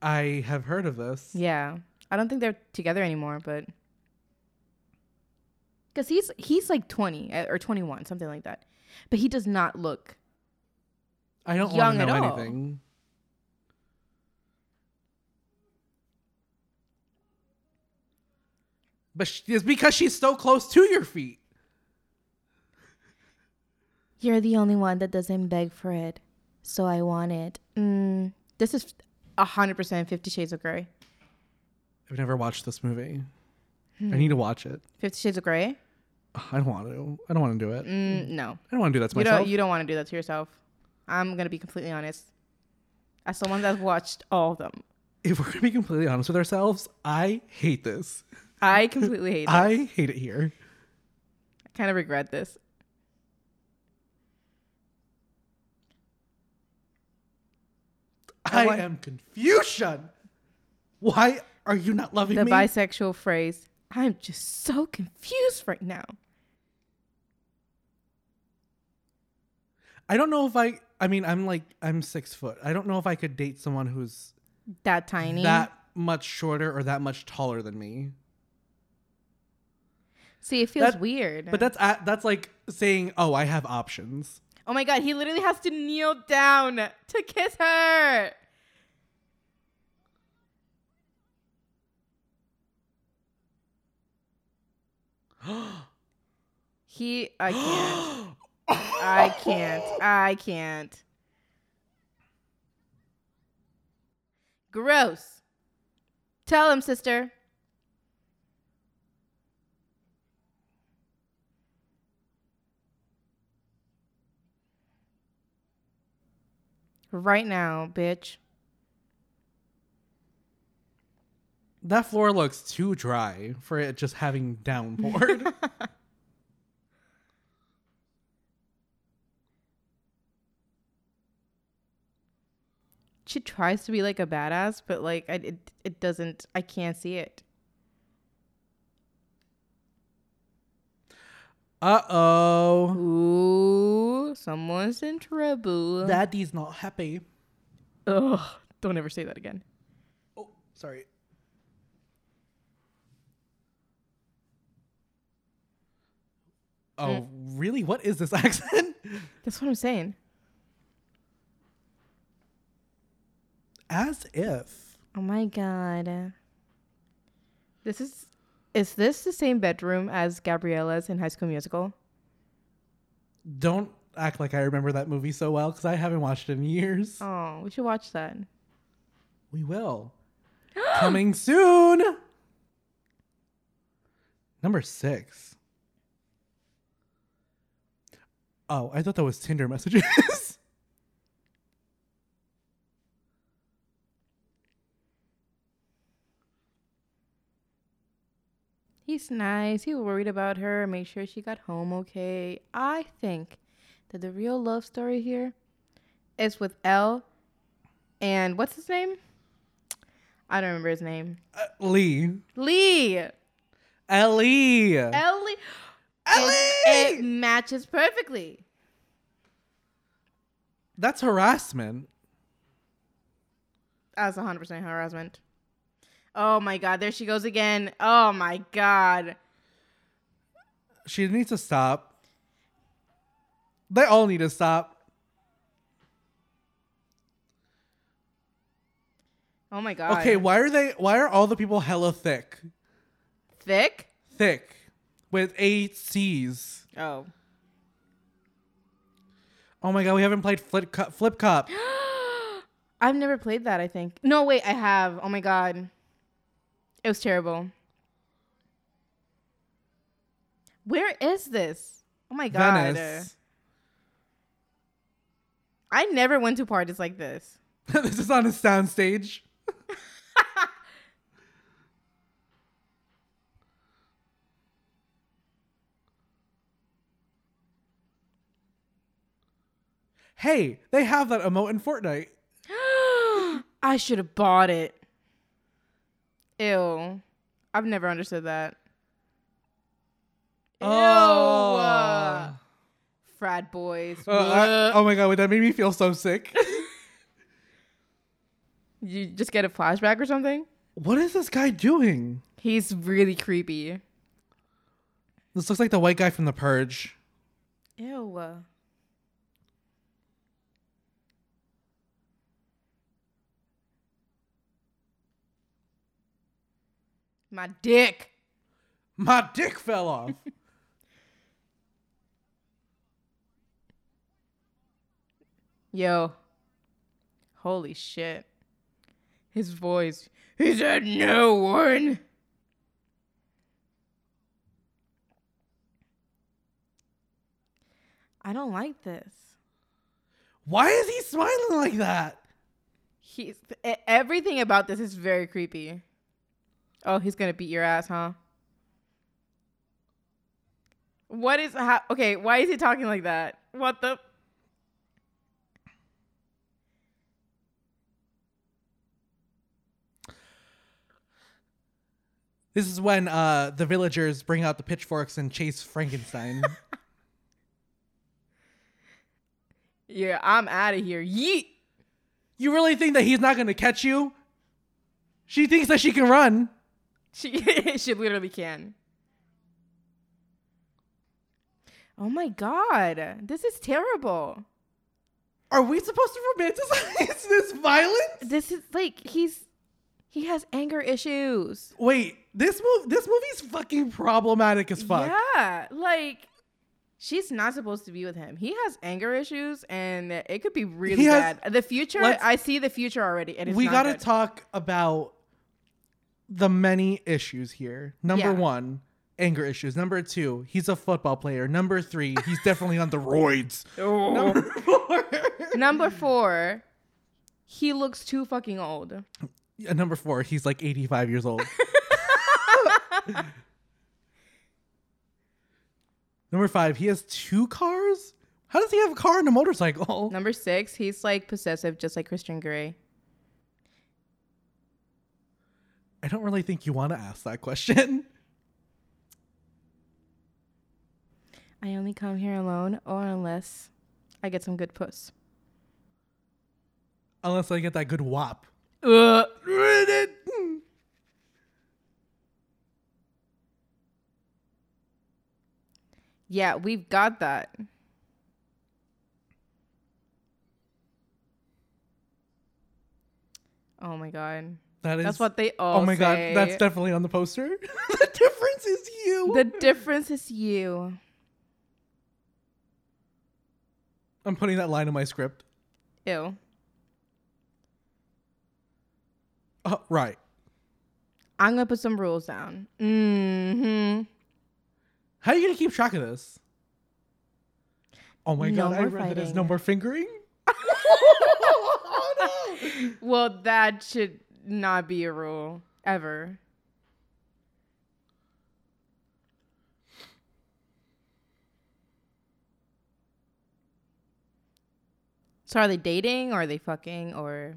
I have heard of this. Yeah. I don't think they're together anymore, but cuz he's he's like 20 uh, or 21, something like that. But he does not look I don't want to know anything. But sh- it's because she's so close to your feet. You're the only one that doesn't beg for it, so I want it. Mm, this is a hundred percent Fifty Shades of Grey. I've never watched this movie. Hmm. I need to watch it. Fifty Shades of Grey? I don't want to. I don't want to do it. Mm, no, I don't want to do that to you myself. don't. You don't want to do that to yourself. I'm gonna be completely honest. As someone that's watched all of them, if we're gonna be completely honest with ourselves, I hate this. I completely hate it. I I hate it here. I kind of regret this. I want- am confusion. Why are you not loving The me? The bisexual phrase. I'm just so confused right now. I don't know if I. I mean, I'm like I'm six foot. I don't know if I could date someone who's That tiny. that much shorter or that much taller than me. See, it feels That- weird. But that's a that's like saying, "Oh, I have options." oh my god, he literally has to kneel down to kiss her. He, I can't. I can't. I can't. Gross. Tell him, sister. Right now, bitch. That floor looks too dry for it just having downpoured. She tries to be like a badass, but like I, it, it doesn't. I can't see it. uh oh. Ooh, someone's in trouble. Daddy's not happy. Ugh, don't ever say that again. Oh, sorry. Oh, really? What is this accent? That's what I'm saying. As if. Oh my god. This is is this the same bedroom as Gabriella's in High School Musical? Don't act like I remember that movie so well because I haven't watched it in years. Oh, we should watch that. We will. Coming soon. Number six. Oh, I thought that was Tinder messages. He's nice. He worried about her, made sure she got home okay. I think that the real love story here is with L and what's his name? I don't remember his name. Uh, Lee. Lee. Ellie. Ellie. Ellie! It, it matches perfectly. That's harassment. That's 100% harassment. Oh my god, there she goes again. Oh my god. She needs to stop. They all need to stop. Oh my god. Okay, why are they why are all the people hella thick? thick? Thick. With eight C's. Oh. Oh my god, we haven't played Flip Cup Flip Cup. I've never played that, I think. No, wait, I have. Oh my god. It was terrible. Where is this? Oh my god. Venice. I never went to parties like this. this is on a soundstage. hey, they have that emote in Fortnite. I should have bought it. Ew. I've never understood that. Ew. Oh. Frat boys. Uh, I- oh my god, wait, that made me feel so sick. you just get a flashback or something? what is this guy doing? He's really creepy. This looks like the white guy from The Purge. Ew. My dick. My dick fell off. Yo. Holy shit. His voice. He said no one. I don't like this. Why is he smiling like that? He's everything about this is very creepy. Oh, he's gonna beat your ass, huh? What is how, okay? Why is he talking like that? What the? This is when uh, the villagers bring out the pitchforks and chase Frankenstein. Yeah, I'm out of here. Yeet. you really think that he's not going to catch you? She thinks that she can run. She she literally can. Oh my god, this is terrible. Are we supposed to romanticize this violence? This is like he's he has anger issues. Wait, this move this movie's fucking problematic as fuck. Yeah, like she's not supposed to be with him. He has anger issues, and it could be really has- bad. The future, I see the future already, and it's we got to talk about the many issues here. Number Yeah. one, anger issues. Number two, he's a football player. Number three, he's definitely on the roids. Oh. Number four, Number four, he looks too fucking old. Yeah, number four, he's like 85 years old. number five, he has two cars. How does he have a car and a motorcycle? Number six, he's like possessive, just like Christian Grey. I don't really think you want to ask that question. I only come here alone, or unless I get some good puss. Unless I get that good wop. Uh, yeah, we've got that. Oh my god. That is That's what they all Oh my say. god, that's definitely on the poster. the difference is you. The difference is you. I'm putting that line in my script. Ew. Oh, right. I'm gonna put some rules down. Mm-hmm. How are you gonna keep track of this? Oh my No god, I read that as no more fingering. oh no! Well, that should not be a rule ever. So are they dating or are they fucking or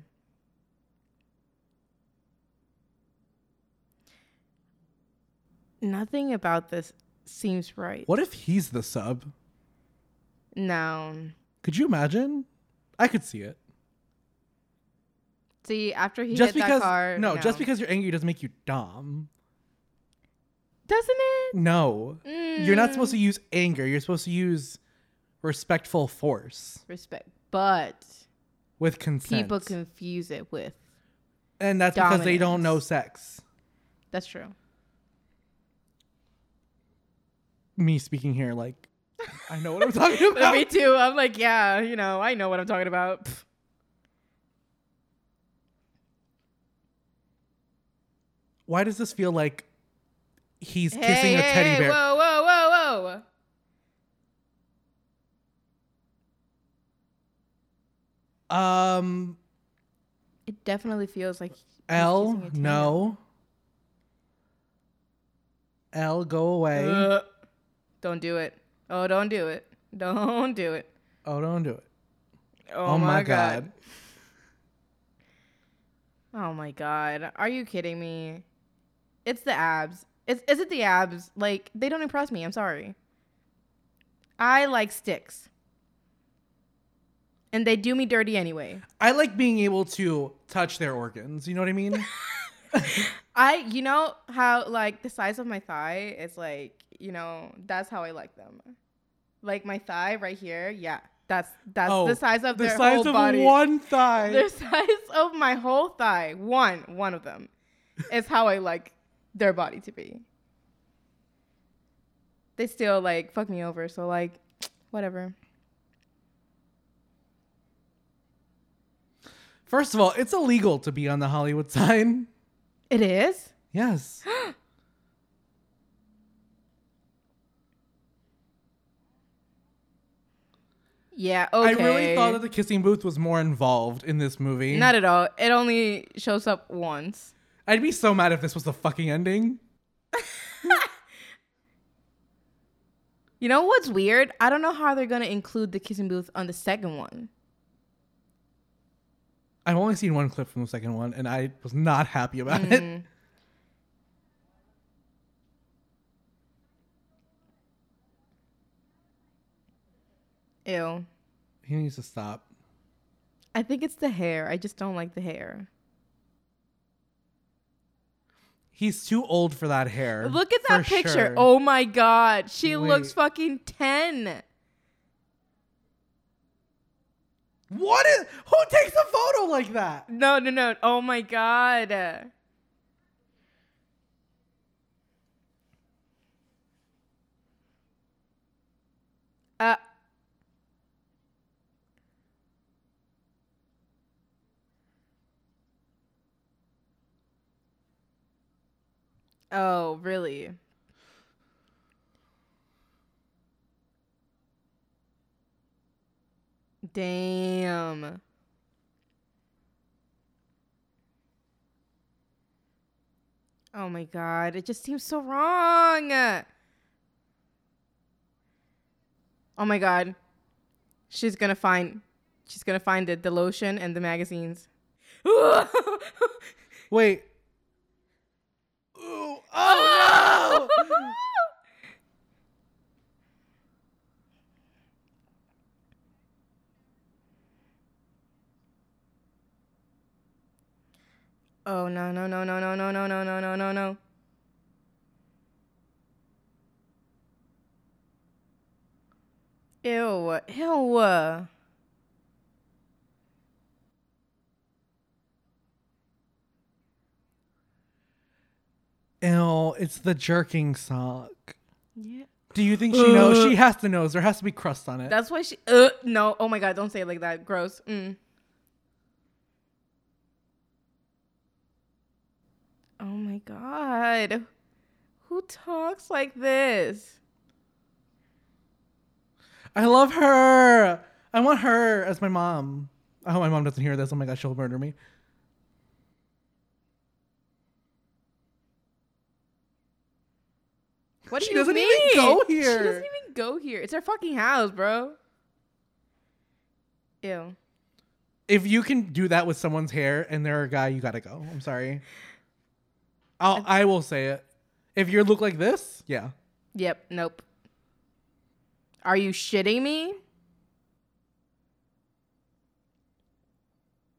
Nothing about this seems right. What if he's the sub? No. Could you imagine? I could see it. See, after he just hit because that car, no, just because you're angry doesn't make you dumb. doesn't it? No. You're not supposed Mm. to use anger. You're supposed to use respectful force Respect. But with consent. people confuse it with. and that's because they don't know sex. That's true. Me speaking here, like, I know what I'm talking about. Me too. I'm like, yeah, you know, I know what I'm talking about. Pff. Why does this feel like he's Hey, kissing a teddy hey, bear? Whoa, whoa, whoa, whoa. Um, It definitely feels like Elle, kissing a teddy no. Elle, go away. Uh, don't do it. Oh, don't do it. Don't do it. oh, don't do it. Oh, my god. Oh my god. Are you kidding me? It's the abs. Is is it the abs? Like they don't impress me. I'm sorry. I like sticks. And they do me dirty anyway. I like being able to touch their organs. You know what I mean? I you know how like the size of my thigh is like, you know, that's how I like them. Like my thigh right here, yeah. That's that's oh, the size of the their size whole of body. one thigh. the size of my whole thigh, one, one of them, is how I like their body to be. They still like fuck me over, so like, whatever. First of all, it's illegal to be on the Hollywood sign. It is. Yes. Yeah. Okay. I really thought that the kissing booth was more involved in this movie. Not at all. It only shows up once. I'd be so mad if this was the fucking ending. You know what's weird? I don't know how they're gonna include the kissing booth on the second one. I've only seen one clip from the second one, and I was not happy about it. Mm. Ew. He needs to stop. I think it's the hair. I just don't like the hair. He's too old for that hair. Look at that picture. sure. Oh my god. She Wait. looks fucking 10. What is? Who takes a photo like that? No, no, no. Oh my god. Uh Oh, really? Damn. Oh my god, it just seems so wrong. Oh my god. She's gonna find she's gonna find it, the lotion and the magazines. Wait. Ooh, oh no! Oh no no no no no no no no no no no no. Ew, ew. Ew, it's the jerking sock. Yeah. Do you think she knows? She has to know. There has to be crust on it. That's why she uh no, oh my god, don't say it like that. Gross. Mm. Oh my god. Who talks like this? I love her. I want her as my mom. I hope my mom doesn't hear this. Oh my god, she'll murder me. What do She you doesn't mean? even go here. She doesn't even go here. It's her fucking house, bro. Ew. If you can do that with someone's hair and they're a guy, you gotta go. I'm sorry. I'll I will say it. If you look like this, yeah. Yep. Nope. Are you shitting me?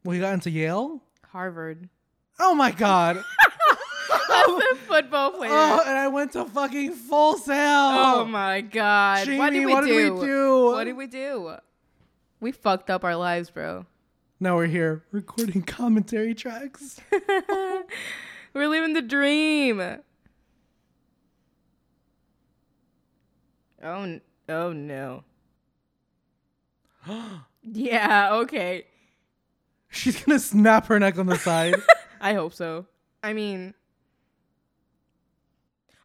Well, you got into Yale. Harvard. Oh my god. a football player. Oh, and I went to fucking Full Sail. Oh my god. what did we what do? did we do? What did we do? We fucked up our lives, bro. Now we're here recording commentary tracks. We're living the dream. Oh, oh no. yeah, okay. She's gonna snap her neck on the side. I hope so. I mean,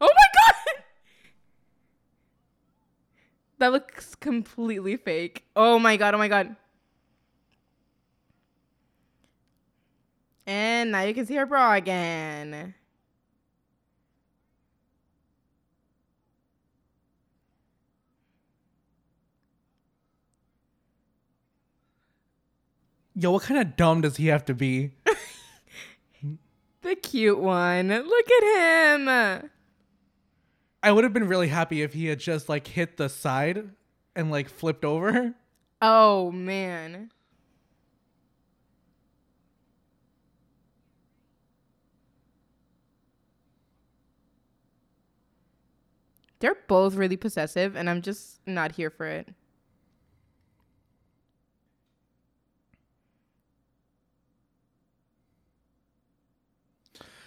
oh my god! That looks completely fake. Oh my god, oh my god. And now you can see her bra again. Yo, what kind of dumb does he have to be? The cute one. Look at him. I would have been really happy if he had just like hit the side and like flipped over. Oh man. They're both really possessive, and I'm just not here for it.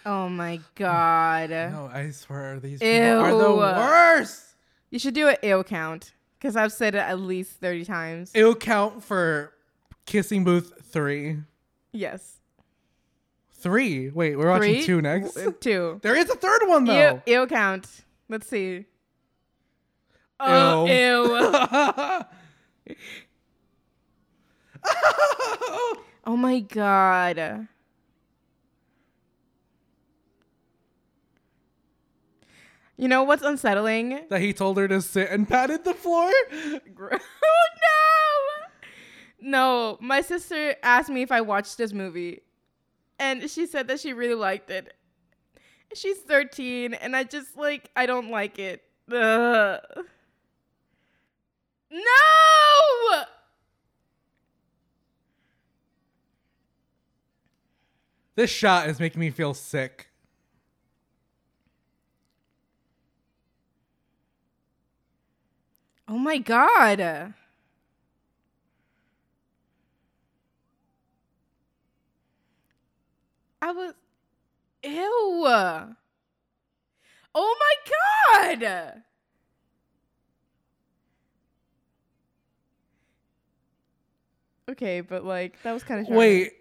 Oh my god. No, I swear these Ew. people are the worst. You should do an ew count because I've said it at least 30 times. It'll count for kissing booth three. Yes. Three. Wait, we're watching two next. W- Two. There is a third one though. Ew, ew count. Let's see. Oh, ew. oh my god. You know what's unsettling? that he told her to sit and patted the floor. Oh no! No, my sister asked me if I watched this movie, and she said that she really liked it. She's 13, and I just like I don't like it. Ugh. No! This shot is making me feel sick. Oh my god. I was ew. Oh my god. Okay, but like that was kind of Wait,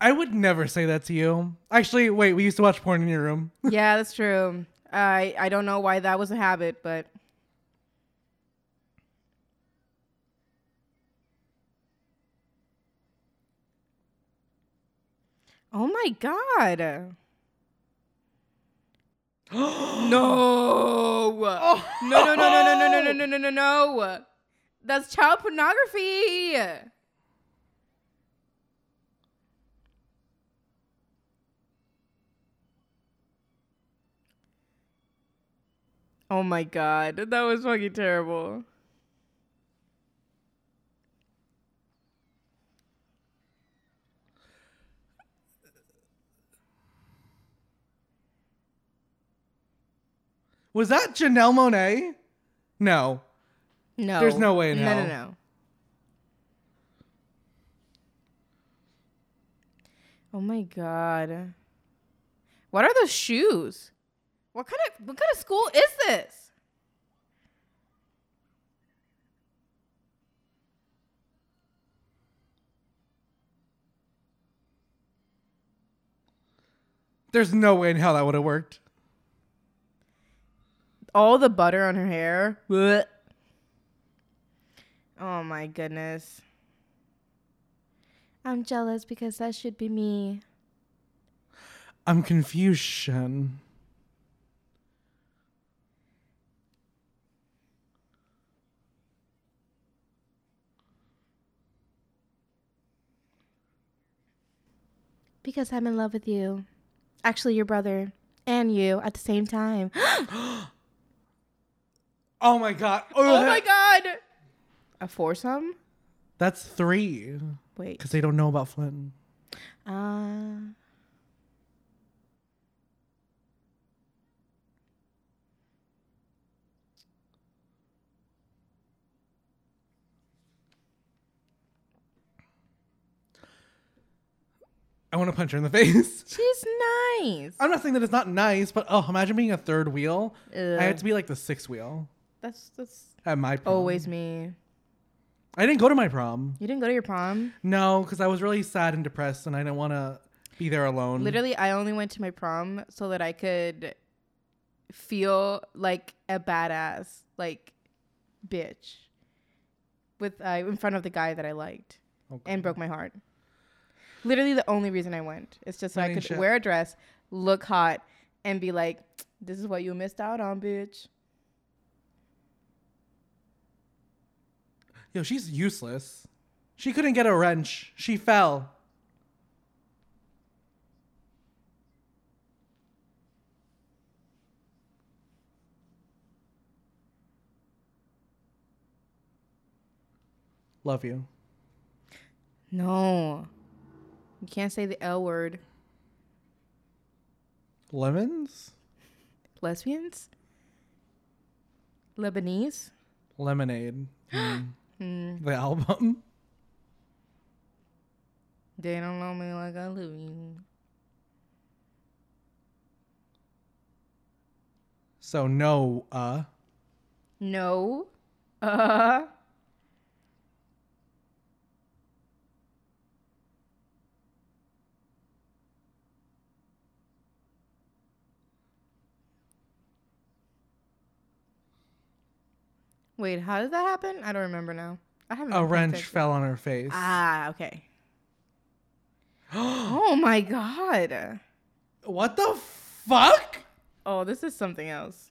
I would never say that to you. Actually, wait, we used to watch porn in your room. yeah, that's true. I I don't know why that was a habit, but Oh my god. no. Oh. No, no, no, no, no, no, no, no, no, no, no, no. That's child pornography. Oh my god, that was fucking terrible. Was that Janelle Monáe? No. No. There's no way in no, hell. No, no, Oh my god. What are those shoes? What kind of what kind of school is this? There's no way in hell that would have worked. All the butter on her hair. Blech. Oh my goodness. I'm jealous because that should be me. I'm confusion. Because I'm in love with you. Actually, your brother and you at the same time. Oh my god. Oh, oh my god. A foursome? That's three. Wait. Because they don't know about Flynn. Uh. I want to punch her in the face. She's nice. I'm not saying that it's not nice, but oh, imagine being a third wheel. Ugh. I had to be like the sixth wheel. That's that's at my prom. always me. I didn't go to my prom. You didn't go to your prom? No, because I was really sad and depressed, and I didn't want to be there alone. Literally, I only went to my prom so that I could feel like a badass, like bitch, with uh, in front of the guy that I liked Okay. and broke my heart. Literally, the only reason I went is just so I could shit. wear a dress, look hot, and be like, "This is what you missed out on, bitch." Yo, she's useless. She couldn't get a wrench. She fell. Love you. No, you can't say the L word. Lemons? Lesbians, Lebanese. Lemonade. Hmm. Hmm. the album. They don't know me like I love you. So no, uh. No. Uh. Wait, how did that happen? I don't remember now. I haven't. A wrench attention. fell on her face. Ah, okay. oh my god. what the fuck? Oh, this is something else.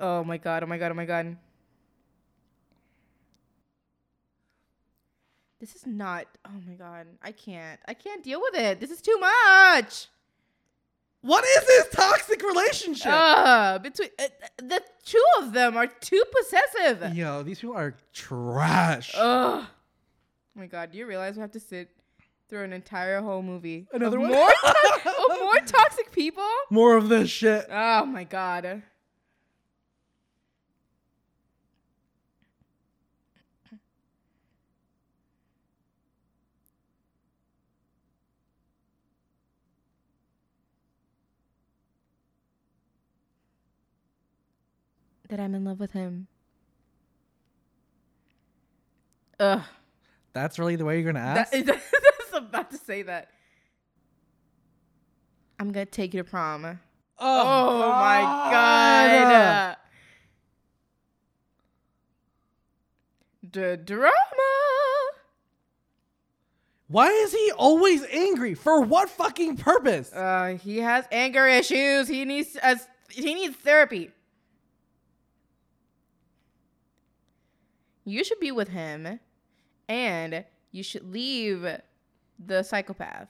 Oh my god, oh my god, oh my god. This is not. Oh my god. I can't. I can't deal with it. This is too much. What is this toxic relationship? Uh, between uh, the two of them are too possessive. Yo, these people are trash. Ugh. Oh my god, do you realize we have to sit through an entire whole movie Another one? more to- of more toxic people? More of this shit. Oh my god. That I'm in love with him. Ugh. That's really the way you're gonna ask? That, that's about to say that. I'm gonna take you to prom. Oh, my god. The drama. Why is he always angry? For what fucking purpose? Uh, he has anger issues. He needs as he needs therapy. You should be with him, and you should leave the psychopath.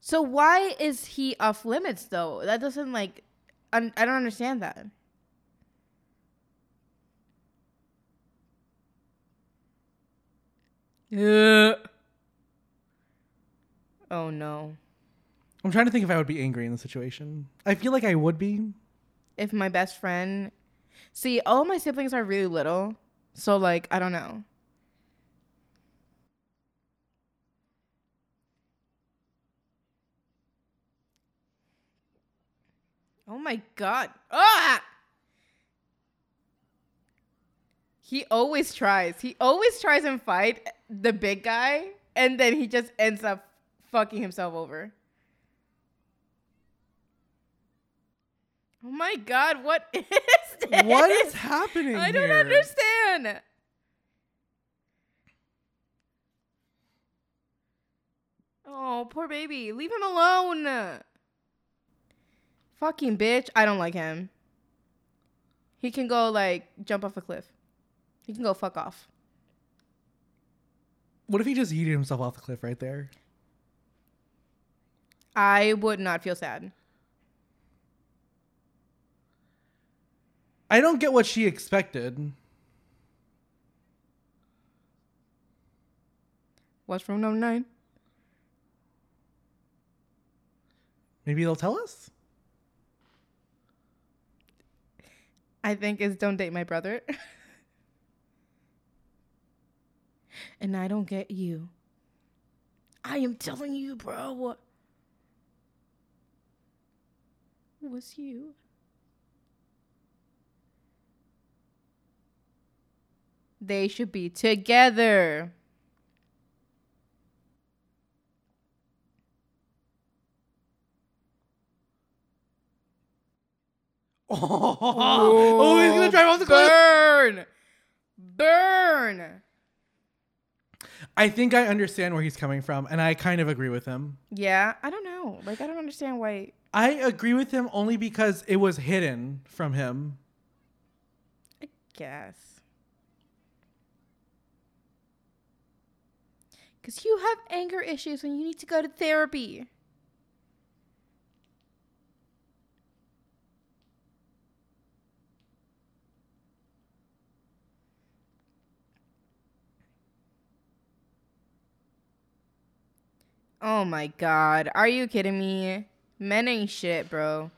So why is he off limits though? That doesn't like, un- I don't understand that. Yeah. Oh no. I'm trying to think if I would be angry in the situation. I feel like I would be. If my best friend See, all my siblings are really little. So like, I don't know. Oh my god. Ah! He always tries. He always tries and fight the big guy and then he just ends up fucking himself over. Oh my god, what is this? What is happening I don't here? understand. Oh, poor baby. Leave him alone. Fucking bitch. I don't like him. He can go like jump off a cliff. He can go fuck off. What if he just yeeted himself off the cliff right there? I would not feel sad. I don't get what she expected. What's room number nine? Maybe they'll tell us. I think is don't date my brother. and I don't get you. I am telling you, bro. Was you? They should be together. Oh, he's gonna drive off the cliff. Burn! Burn! I think I understand where he's coming from, and I kind of agree with him. Yeah, I don't know. Like, I don't understand why. I agree with him only because it was hidden from him. I guess. Because you have anger issues and you need to go to therapy. Oh my god. Are you kidding me? Men ain't shit, bro.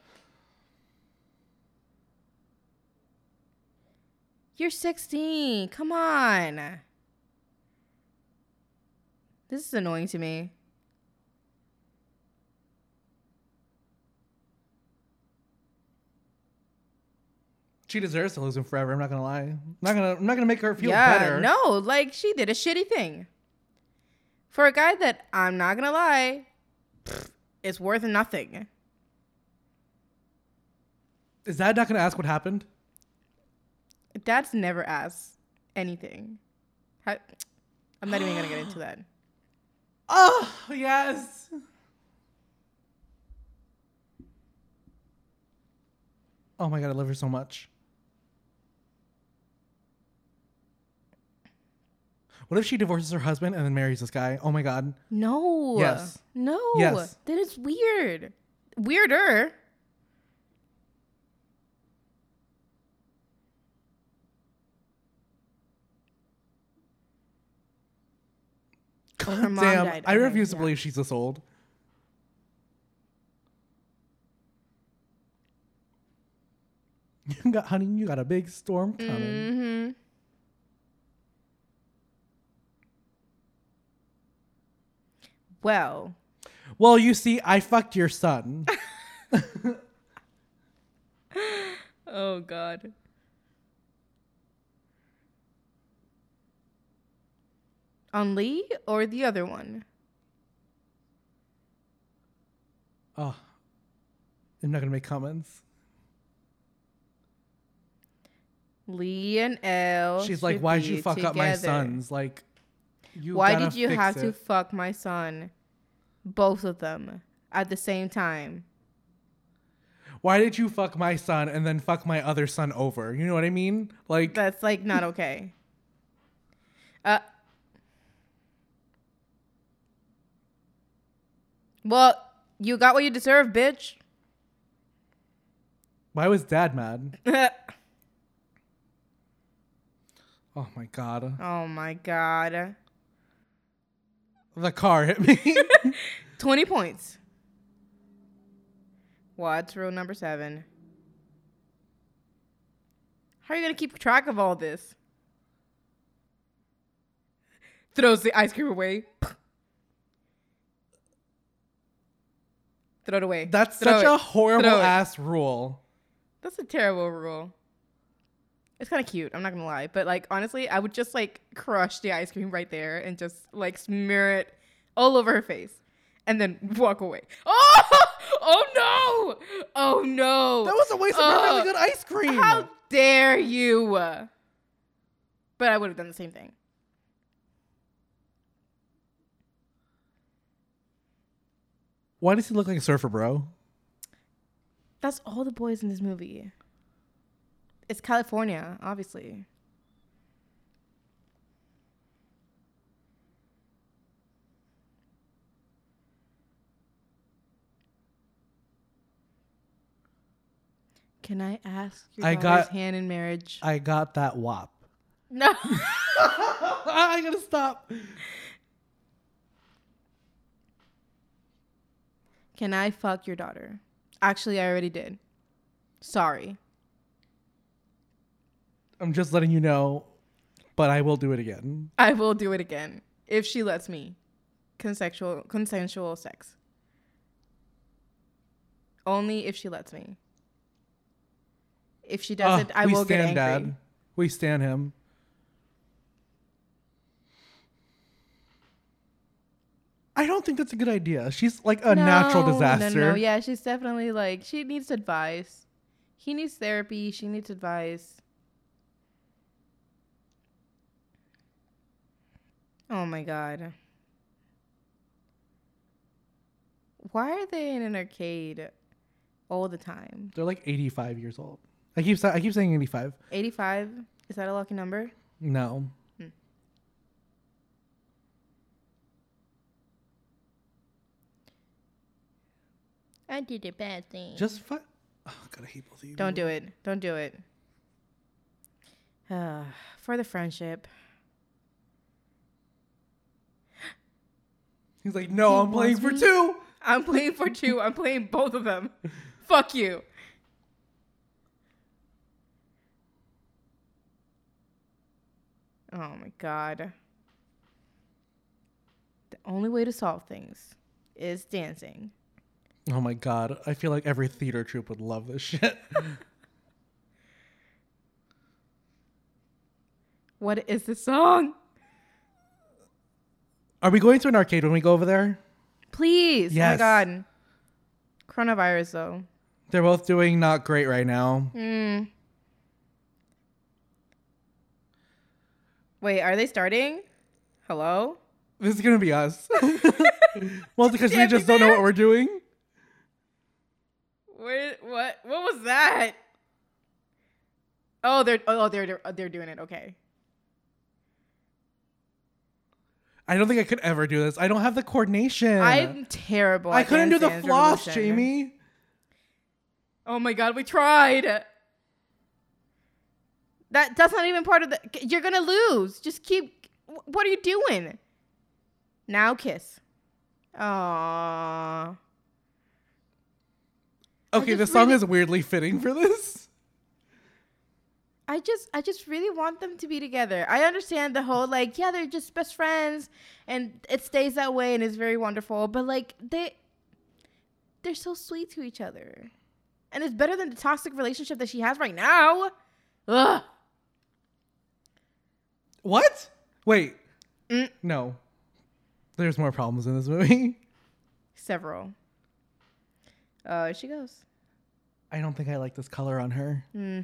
You're 16. Come on. This is annoying to me. She deserves to lose him forever. I'm not gonna lie. I'm not gonna. I'm not gonna make her feel yeah, better. no, like she did a shitty thing. For a guy that I'm not gonna lie, it's worth nothing. Is Dad not gonna ask what happened? Dad's never asked anything. I'm not even gonna get into that. Oh yes. Oh my god, I love her so much. What if she divorces her husband and then marries this guy? Oh my god. No. Yes. No. Yes. That is weird. Weirder. Mom Damn, died. I refuse to believe she's this old. You got, honey, you got a big storm coming. Mm-hmm. Well, Well, you see, I fucked your son. oh god. On Lee or the other one? oh, I'm not gonna make comments. Lee and Elle. She's like, why'd you fuck up my sons? Like, you Why did you have to fuck my son? Both of them at the same time. Why did you fuck my son and then fuck my other son over? You know what I mean? Like, That's like not okay. Uh. Well, you got what you deserve, bitch. why was dad mad? Oh my god. oh my god. The car hit me. 20 points. What's rule number seven? How are you going to keep track of all this? Throws the ice cream away. Throw it away. That's Throw such it. a horrible Throw it. ass rule. That's a terrible rule. It's kind of cute. I'm not gonna lie, but like honestly, I would just like crush the ice cream right there and just like smear it all over her face, and then walk away. Oh! Oh no! Oh no! That was a waste of Uh, really good ice cream. How dare you? But I would have done the same thing. Why does he look like a surfer, bro? That's all the boys in this movie. It's California, obviously. Can I ask your I daughter's got- hand in marriage? I got that wop. no. I gotta stop. Can I fuck your daughter? Actually, I already did. Sorry. I'm just letting you know, but I will do it again. I will do it again if she lets me. Consensual consensual sex. Only if she lets me. If she doesn't, Ah, I will get stand angry. Dad. We stand him. I don't think that's a good idea. She's like a natural disaster. No, no, yeah, she's definitely like she needs advice. He needs therapy. She needs advice. Oh my god. Why are they in an arcade all the time? They're like 85 years old. I keep I keep saying 85. 85? Is that a lucky number? No. I did a bad thing. Just fu- Oh, God, I hate both of you. Don't do it. Don't do it. Uh, for the friendship. He's like, no, He I'm playing wants for me? two. I'm playing for two. I'm playing both of them. Fuck you. Oh my god. The only way to solve things is dancing. Oh my God. I feel like every theater troupe would love this shit. What is the song? Are we going to an arcade when we go over there? Please. Yes. Oh my god. Coronavirus though. They're both doing not great right now. Hmm. Wait, are they starting? Hello? This is gonna be us. well, because we just don't know what we're doing. Where what what was that? Oh, they're oh they're they're, doing it. Okay. I don't think I could ever do this. I don't have the coordination. I'm terrible. I couldn't do the floss, Revolution. Jamie. Oh my god, we tried. That that's not even part of the. You're gonna lose. Just keep. What are you doing? Now kiss. Aww. Okay, the song really- is weirdly fitting for this. I just I just really want them to be together. I understand the whole like yeah they're just best friends and it stays that way and it's very wonderful but like they they're so sweet to each other. And it's better than the toxic relationship that she has right now. Ugh. What? Wait. Mm. No. There's more problems in this movie. Several. Uh she goes. I don't think I like this color on her. Hmm.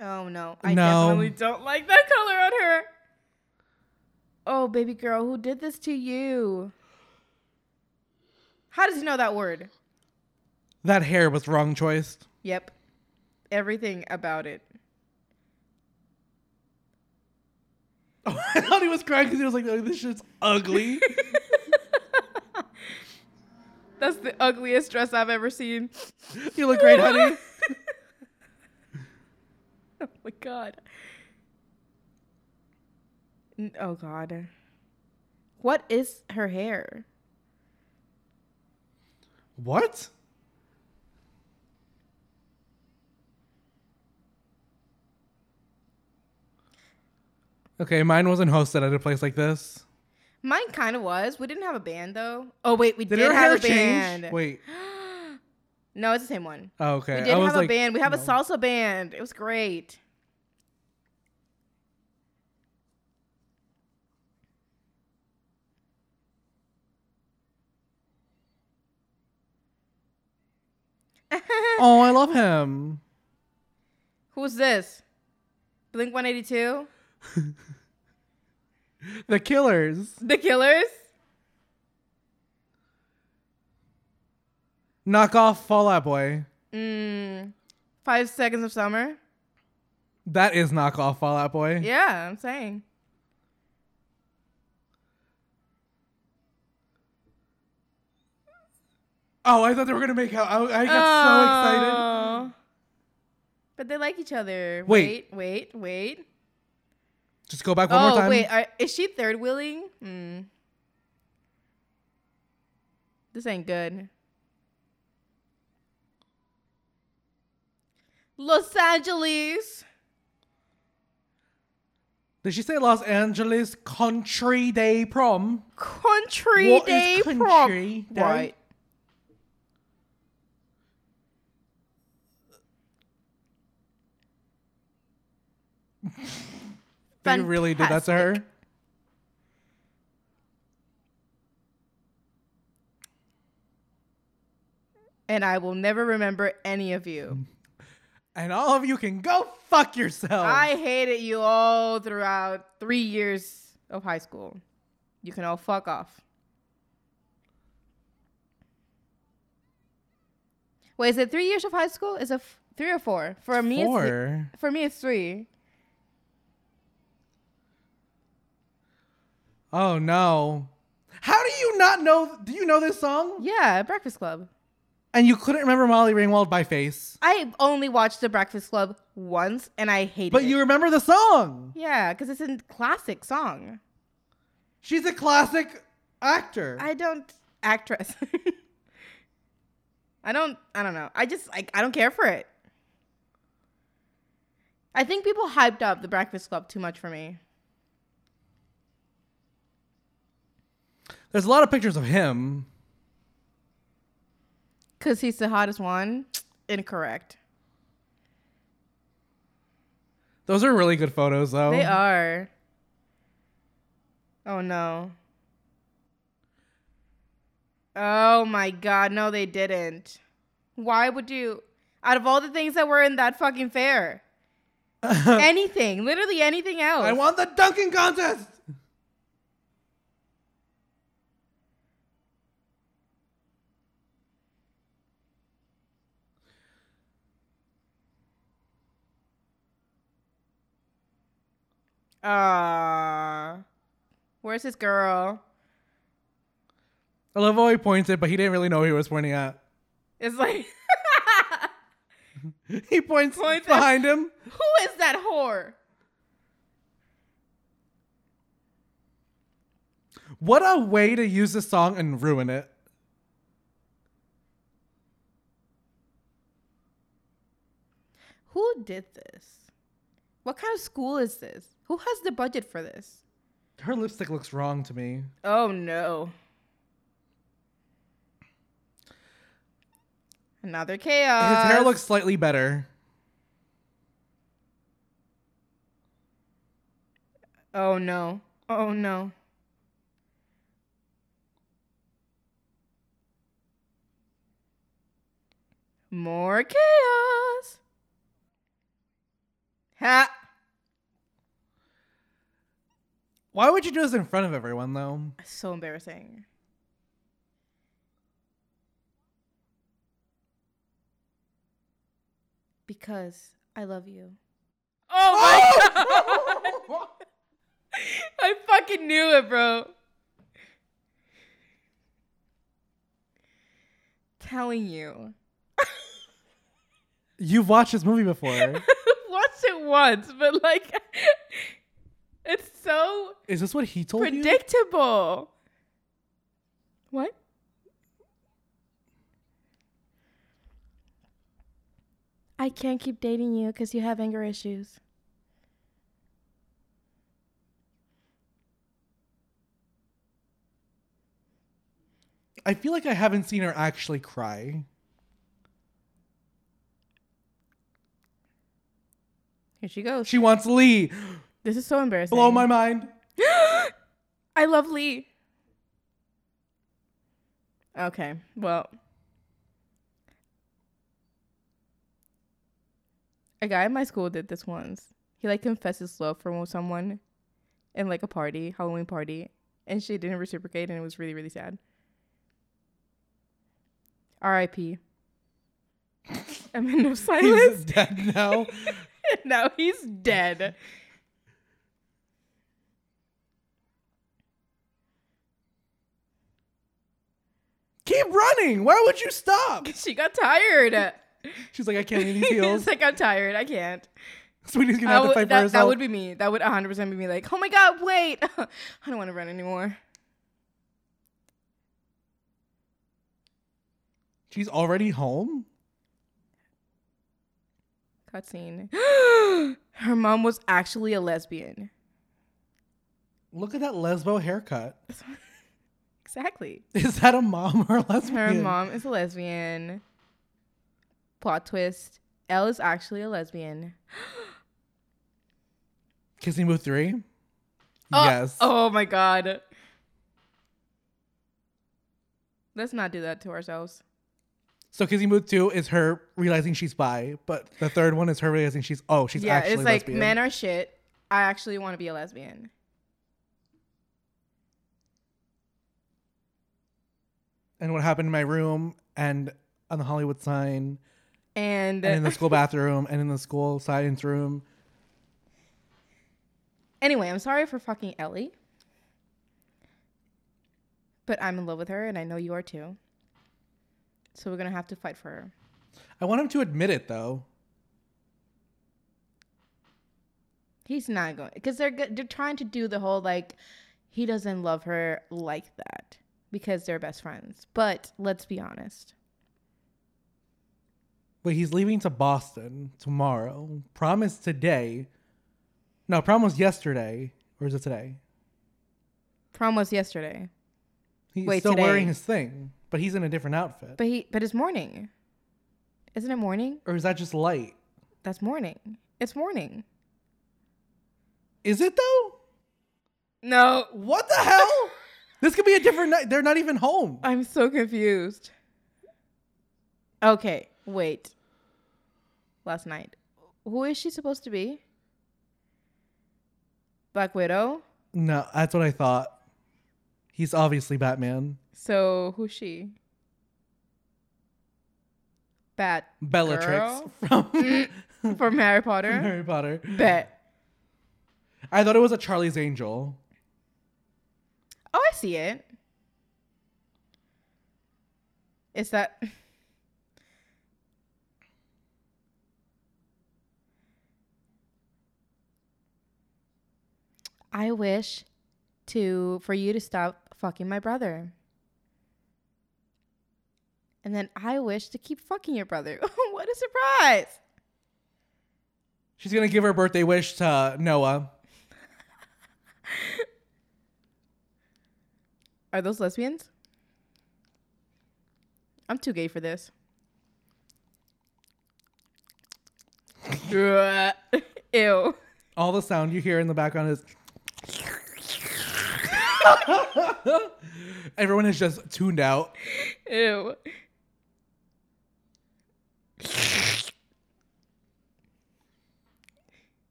Oh no. I No. definitely don't like that color on her. Oh, baby girl, who did this to you? How does he know that word? That hair was wrong choice. Yep. Everything about it. I thought he was crying because he was like, oh, "This shit's ugly." That's the ugliest dress I've ever seen. you look great, honey. Oh my god. Oh god. What is her hair? What? Okay, mine wasn't hosted at a place like this. Mine kind of was. We didn't have a band though. Oh wait, we Did, did, have a band. change? Wait. No, it's the same one. Oh, okay. We did have a band. We have a salsa band. It was great. Oh, I love him. Who's this? Blink 182? The Killers. The Killers? Knock off Fall Out Boy. Mm, five Seconds of Summer? That is knock off Fall Out Boy. Yeah, I'm saying. Oh, I thought they were gonna make out. I, I got so excited. Oh. But they like each other. Wait. Wait, wait, wait. Just go back one oh, more time. wait. Are, is she third wheeling? Hmm. This ain't good. Los Angeles. Did she say Los Angeles Country Day Prom? Country What is Day country prom. day? Right. They really did that to her. And I will never remember any of you. And all of you can go fuck yourselves. I hated you all throughout three years of high school. You can all fuck off. Wait, is it three years of high school? Is it f- three or four? For me, it's th- Four. for me, it's three. Oh no. How do you not know? Do you know this song? Yeah, Breakfast Club. And you couldn't remember Molly Ringwald by face, I only watched The Breakfast Club once, and I hated but it. But you remember the song. yeah, because it's a classic song. She's a classic actor. I don't actress. I don't. I don't know. I just like. I don't care for it. I think people hyped up The Breakfast Club too much for me. There's a lot of pictures of him. Cause he's the hottest one. Incorrect. Those are really good photos, though. They are. Oh no. Oh my god, no they didn't. Why would you out of all the things that were in that fucking fair? anything, literally anything else. I want the dunking contest. Uh Where's this girl? I love how he pointed, but he didn't really know who he was pointing at. It's like He points, Points at- behind him. Who is that whore? What a way to use this song and ruin it. Who did this? What kind of school is this? Who has the budget for this? Her lipstick looks wrong to me. Oh no. Another chaos. His hair looks slightly better. Oh no. Oh no. More chaos. Ha. Why would you do this in front of everyone, though? So embarrassing. Because I love you. Oh my oh! god! I fucking knew it, bro. Telling you. You've watched this movie before. It once, but like it's so Is this what he told you? predictable. What? I can't keep dating you because you have anger issues. I feel like I haven't seen her actually cry. Here she goes. She wants Lee. This is so embarrassing. Blow my mind. I love Lee. Okay, well. A guy in my school did this once. He like confessed his love for someone in like a party, Halloween party, and she didn't reciprocate and it was really, really sad. R.I.P. Minute of He's silence. dead now. no, he's dead. Keep running. Why would you stop? She got tired. She's like, I can't in these heels. it's like I'm tired. I can't. Sweetie's gonna I have to fight for that, herself. that would be me. That would 100 percent be me. Like, oh my god, wait, I don't want to run anymore. She's already home. Cutscene. Her mom was actually a lesbian. Look at that lesbo haircut. Exactly. Is that a mom or a lesbian? Her mom is a lesbian. Plot twist. Elle is actually a lesbian. Kissing Booth three. Oh, yes. Oh my god. Let's not do that to ourselves. So Booth two is her realizing she's bi, but the third one is her realizing she's oh she's yeah, actually it's like lesbian. men are shit. I actually want to be a lesbian. and what happened in my room and on the Hollywood sign And, and in the school bathroom and in the school science room. anyway, I'm sorry for fucking Ellie. But I'm in love with her and I know you are too. So we're going to have to fight for her. I want him to admit it though. He's not going because they're they're trying to do the whole like he doesn't love her like that because they're best friends. But let's be honest. But he's leaving to Boston tomorrow. Promise today. No, prom was yesterday. Or is it today? Prom was yesterday, He's Wait, still today. wearing his thing, but he's in a different outfit. but he but it's morning. Isn't it morning? or is that just light? That's morning. It's morning. Is it though? No, What the hell? this could be a different night. They're not even home. I'm so confused. Okay, wait. Last night. Who is she supposed to be? Black Widow? No, that's what I thought. He's obviously Batman. So who's she? Bat Bellatrix Girl? from from Harry Potter? Harry Potter. Bet. I thought it was a Charlie's Angel. Oh, I see it. Is that I wish to for you to stop fucking my brother. And then I wish to keep fucking your brother. what a surprise. She's gonna give her birthday wish to Noah. Are those lesbians? I'm too gay for this. Ew. All the sound you hear in the background is. Everyone is just tuned out. Ew.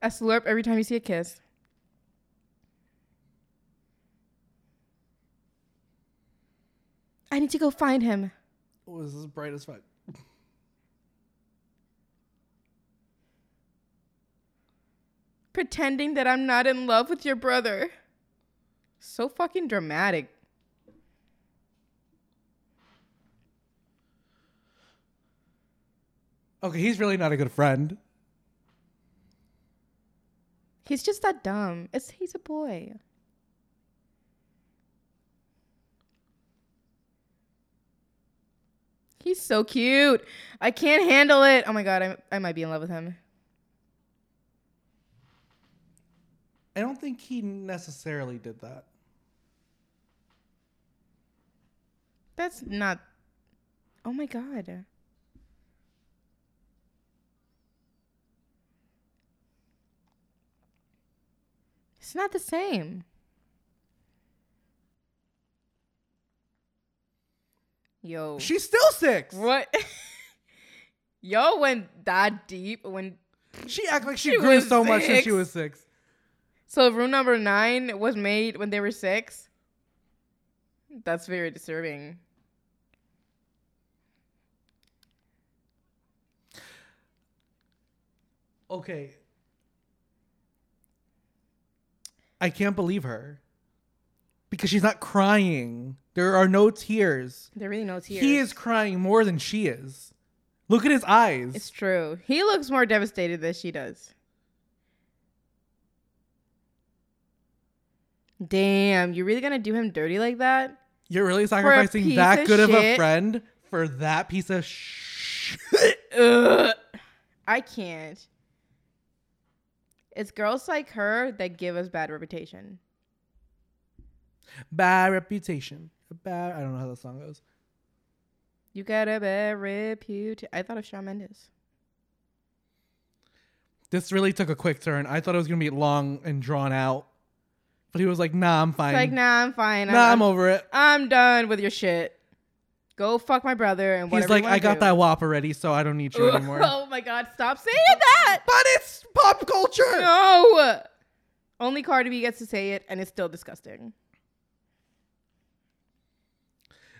A slurp every time you see a kiss. I need to go find him. Oh, this is bright as fuck. Pretending that I'm not in love with your brother. So fucking dramatic. Okay, he's really not a good friend. He's just that dumb. It's he's a boy. He's so cute. I can't handle it. Oh my god, I I might be in love with him. I don't think he necessarily did that. That's not Oh my god. It's not the same. Yo. She's still six. What? Y'all went that deep when. She act like she, She grew so much since she was six. So room number nine was made when they were six. That's very disturbing. Okay. I can't believe her. Because she's not crying There are no tears. There really no tears. He is crying more than she is. Look at his eyes. It's true. He looks more devastated than she does. Damn, you're really gonna do him dirty like that? You're really sacrificing that good of of a friend for that piece of sh. Ugh. I can't. It's girls like her that give us bad reputation. Bad reputation. Bad. I don't know how that song goes. You got a bad reputation. I thought of Shawn Mendes. This really took a quick turn. I thought it was gonna be long and drawn out, but he was like, "Nah, I'm fine. It's like, nah, I'm fine. nah, I'm over it." I'm done with your shit. Go fuck my brother and He's like, you wanna "I got do." that WAP already, so I don't need you anymore." oh my god, stop saying that! but it's pop culture. No! Only Cardi B gets to say it, and it's still disgusting.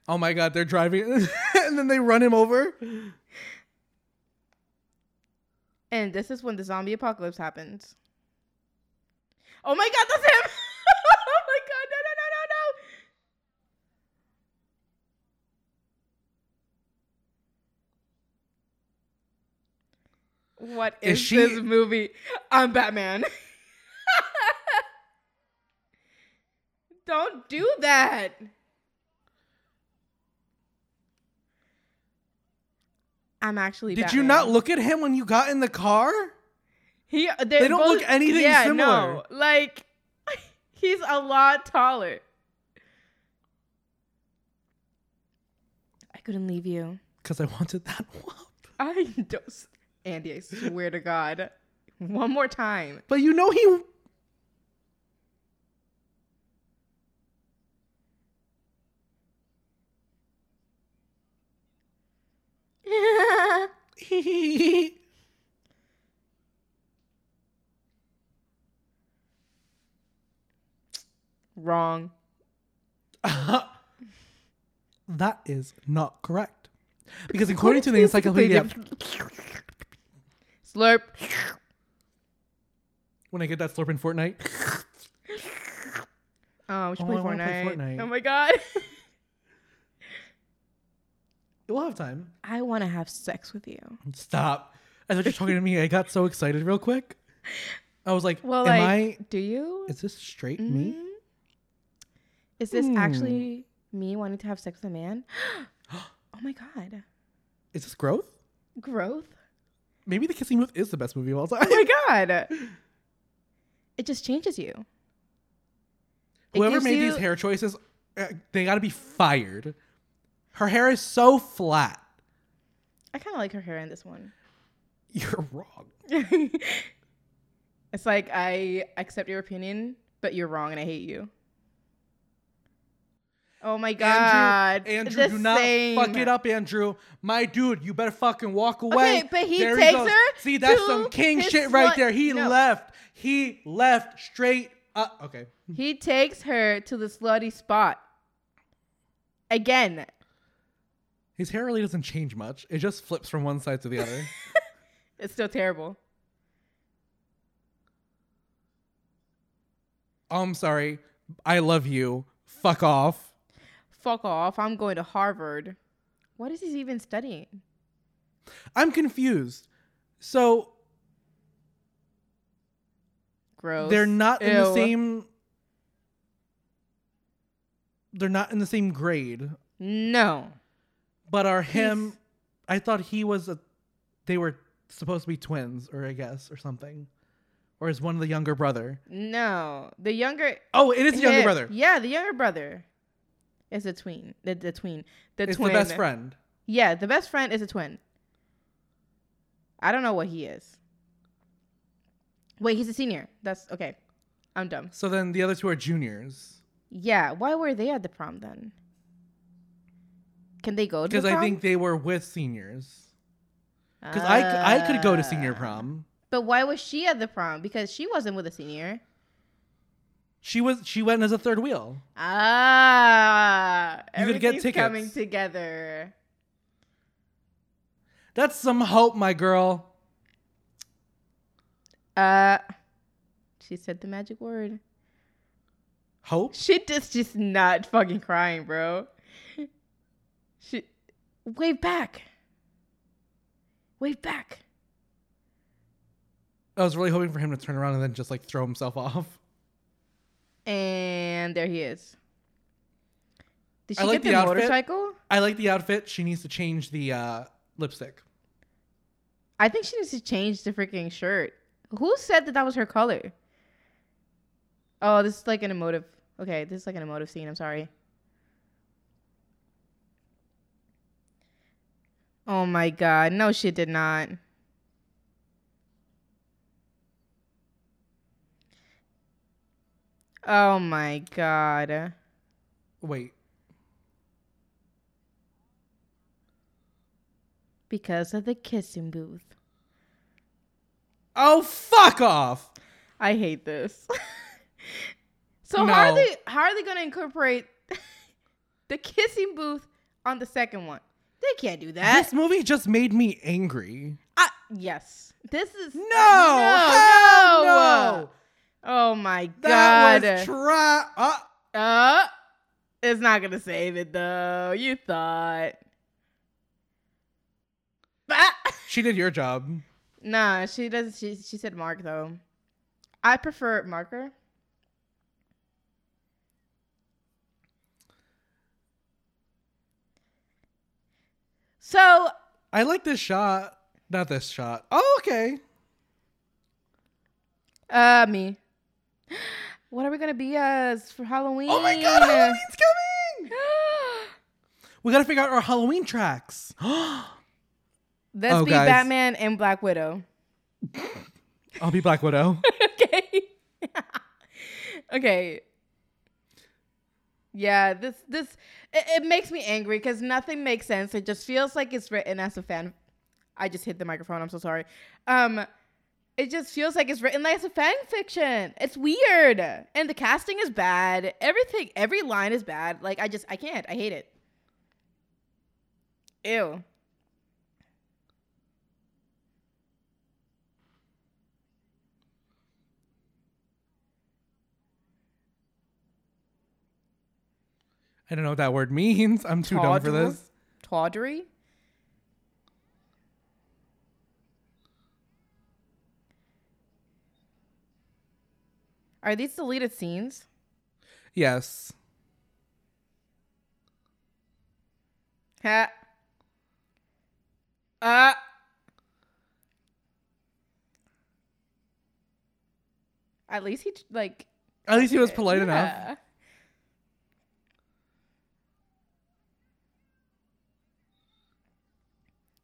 Oh my god, they're driving, and then they run him over. And this is when the zombie apocalypse happens. Oh my god, that's him! oh my god, no, no, no, no, no! What Is is, she- this movie? I'm Batman. Don't do that. I'm actually. Did you not look at him when you got in the car? He uh, They don't look anything yeah, similar. No, like he's a lot taller. I couldn't leave you. Because I wanted that WAP. I don't, Andy. I swear to God, one more time. But you know he. Wrong. that is not correct. Because according to the encyclopedia, Slurp. when I get that slurp in Fortnite, Oh, we should Oh, play, I wanna play Fortnite. Fortnite. Oh my God. we'll have time. I want to have sex with you. Stop. I thought you're talking to me. I got so excited real quick. I was like, Well, am like, I. do you? Is this straight me? Mhm. Is this Hmm. actually me wanting to have sex with a man? oh my god. Is this growth? Growth? Maybe The Kissing Booth is the best movie of all time. Oh my god. It just changes you. It Whoever made you- these hair choices, uh, they got to be fired. Her hair is so flat. I kind of like her hair in this one. You're wrong. it's like I accept your opinion, but you're wrong and I hate you. Oh my god. Andrew, Andrew, do not same. fuck it up, Andrew. My dude, you better fucking walk away. Okay, but he There takes goes. her See, that's some king shit right slut- there. He No. left. He left straight up. Okay. He takes her to the slutty spot. Again. His hair really doesn't change much. It just flips from one side to the other. It's still terrible. I'm sorry. I love you. Fuck off. Fuck off. I'm going to Harvard. What is he even studying? I'm confused. So Gross. they're not in the same. They're not in the same grade, No. but are him. He's- I thought he was a. They were supposed to be twins, or I guess, or something, or is one of the younger brother? No. The younger Oh, it is the younger brother. Yeah, the younger brother is a tween. The, the tween. The It's twin. the best friend. Yeah, the best friend is a twin. I don't know what he is. Wait, he's a senior. That's okay. I'm dumb. So then the other two are juniors. Yeah, why were they at the prom then? Can they go to the Because? I think they were with seniors. Because I I could go to senior Ah. prom. But why was she at the prom? Because she wasn't with a senior. She was she went as a third wheel. Ah, You could get everything's coming together. That's some hope, my girl. Uh, she said the magic word. Hope. She just just not fucking crying, bro. She wave back. Wave back. I was really hoping for him to turn around and then just like throw himself off. And there he is. Did she I like get the, the motorcycle? I like the outfit. She needs to change the uh, lipstick. I think she needs to change the freaking shirt. Who said that that was her color? Oh, this is like an emotive. Okay, this is like an emotive scene. I'm sorry. Oh my god. No, she did not. Oh my god. Wait. Because of the kissing booth. Oh, fuck off. I hate this. so No. how are they how are they gonna incorporate the kissing booth on the second one? They can't do that. this movie just made me angry. I, yes. This is No. no, no. no. Oh my god. That was try. Uh, uh, it's not gonna save it though. You thought. She did your job. Nah, she doesn't. She she said Mark though. I prefer marker. So I like this shot. Not this shot. Oh, okay. Uh, me. What are we gonna be as for Halloween? Oh my god, Halloween's coming! We gotta figure out our Halloween tracks. Let's Oh, be guys. Batman and Black Widow. I'll be Black Widow. okay. okay. Yeah, this this it, it makes me angry because nothing makes sense. It just feels like it's written as a fan. I just hit the microphone. I'm so sorry. Um, it just feels like it's written like it's a fan fiction. It's weird, and the casting is bad. Everything, every line is bad. Like I just, I can't. I hate it. Ew. I don't know what that word means. I'm too dumb for this. Tawdry. Are these deleted scenes? Yes. Ha. Uh. At least he like. At least he was polite enough.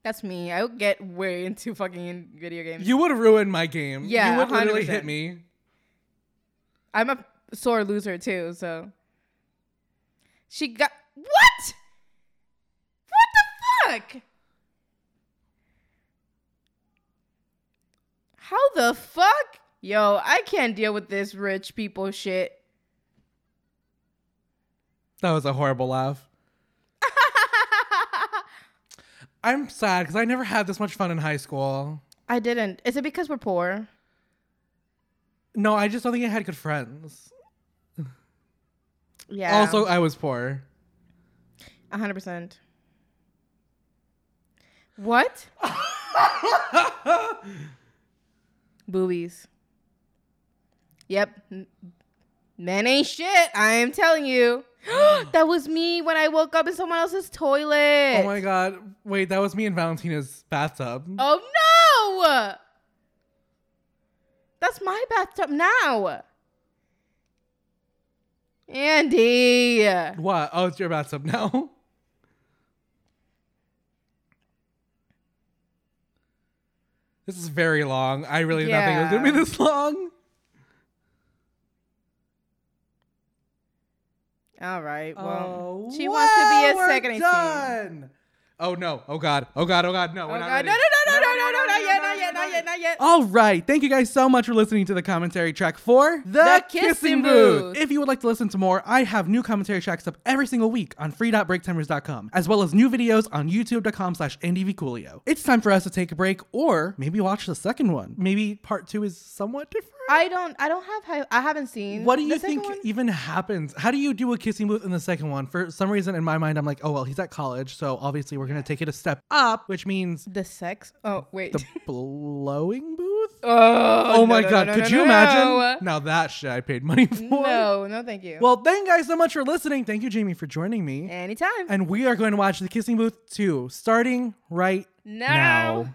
That's me. I would get way into fucking video games. You would ruin my game. Yeah, You would literally 100%. hit me. I'm a sore loser too, so. She got what? What the fuck? How the fuck? Yo, I can't deal with this rich people shit. That was a horrible laugh. I'm sad because I never had this much fun in high school. I didn't. Is it because we're poor? No, I just don't think I had good friends. Yeah. Also, I was poor. A hundred percent. What? Boobies. Yep. Men ain't shit. I am telling you. that was me when I woke up in someone else's toilet. Oh my god. Wait, that was me in Valentina's bathtub. Oh no! That's my bathtub now. Andy. What? Oh, it's your bathtub now. This is very long. I really did not think it was gonna be this long. All right. Well, Oh, she wants to be a second done. Oh no! Oh god! Oh god! Oh god! No! Oh we're not God! No! No! No! No! No! No! No! Not yet! Not yet! Not yet! Not yet! All right. Thank you guys so much for listening to the commentary track for The Kissing Booth. If you would like to listen to more, I have new commentary tracks up every single week on free.breaktimers.com, as well as new videos on youtube.com slash ndvcoolio. It's time for us to take a break or maybe watch the second one. Maybe part two is somewhat different. I don't. I don't have. High, I haven't seen. What do you the think one. even happens? How do you do a kissing booth in the second one? For some reason, in my mind, I'm like, oh well, he's at college, so obviously we're gonna take it a step up, which means The sex. Oh wait. the blowing booth. oh, Oh my no, no, god, no, could no, you no, imagine? No. Now that shit I paid money for. no, no, thank you. Well, thank you guys so much for listening. Thank you, Jamie, for joining me. anytime. And we are going to watch The Kissing Booth 2, starting right now.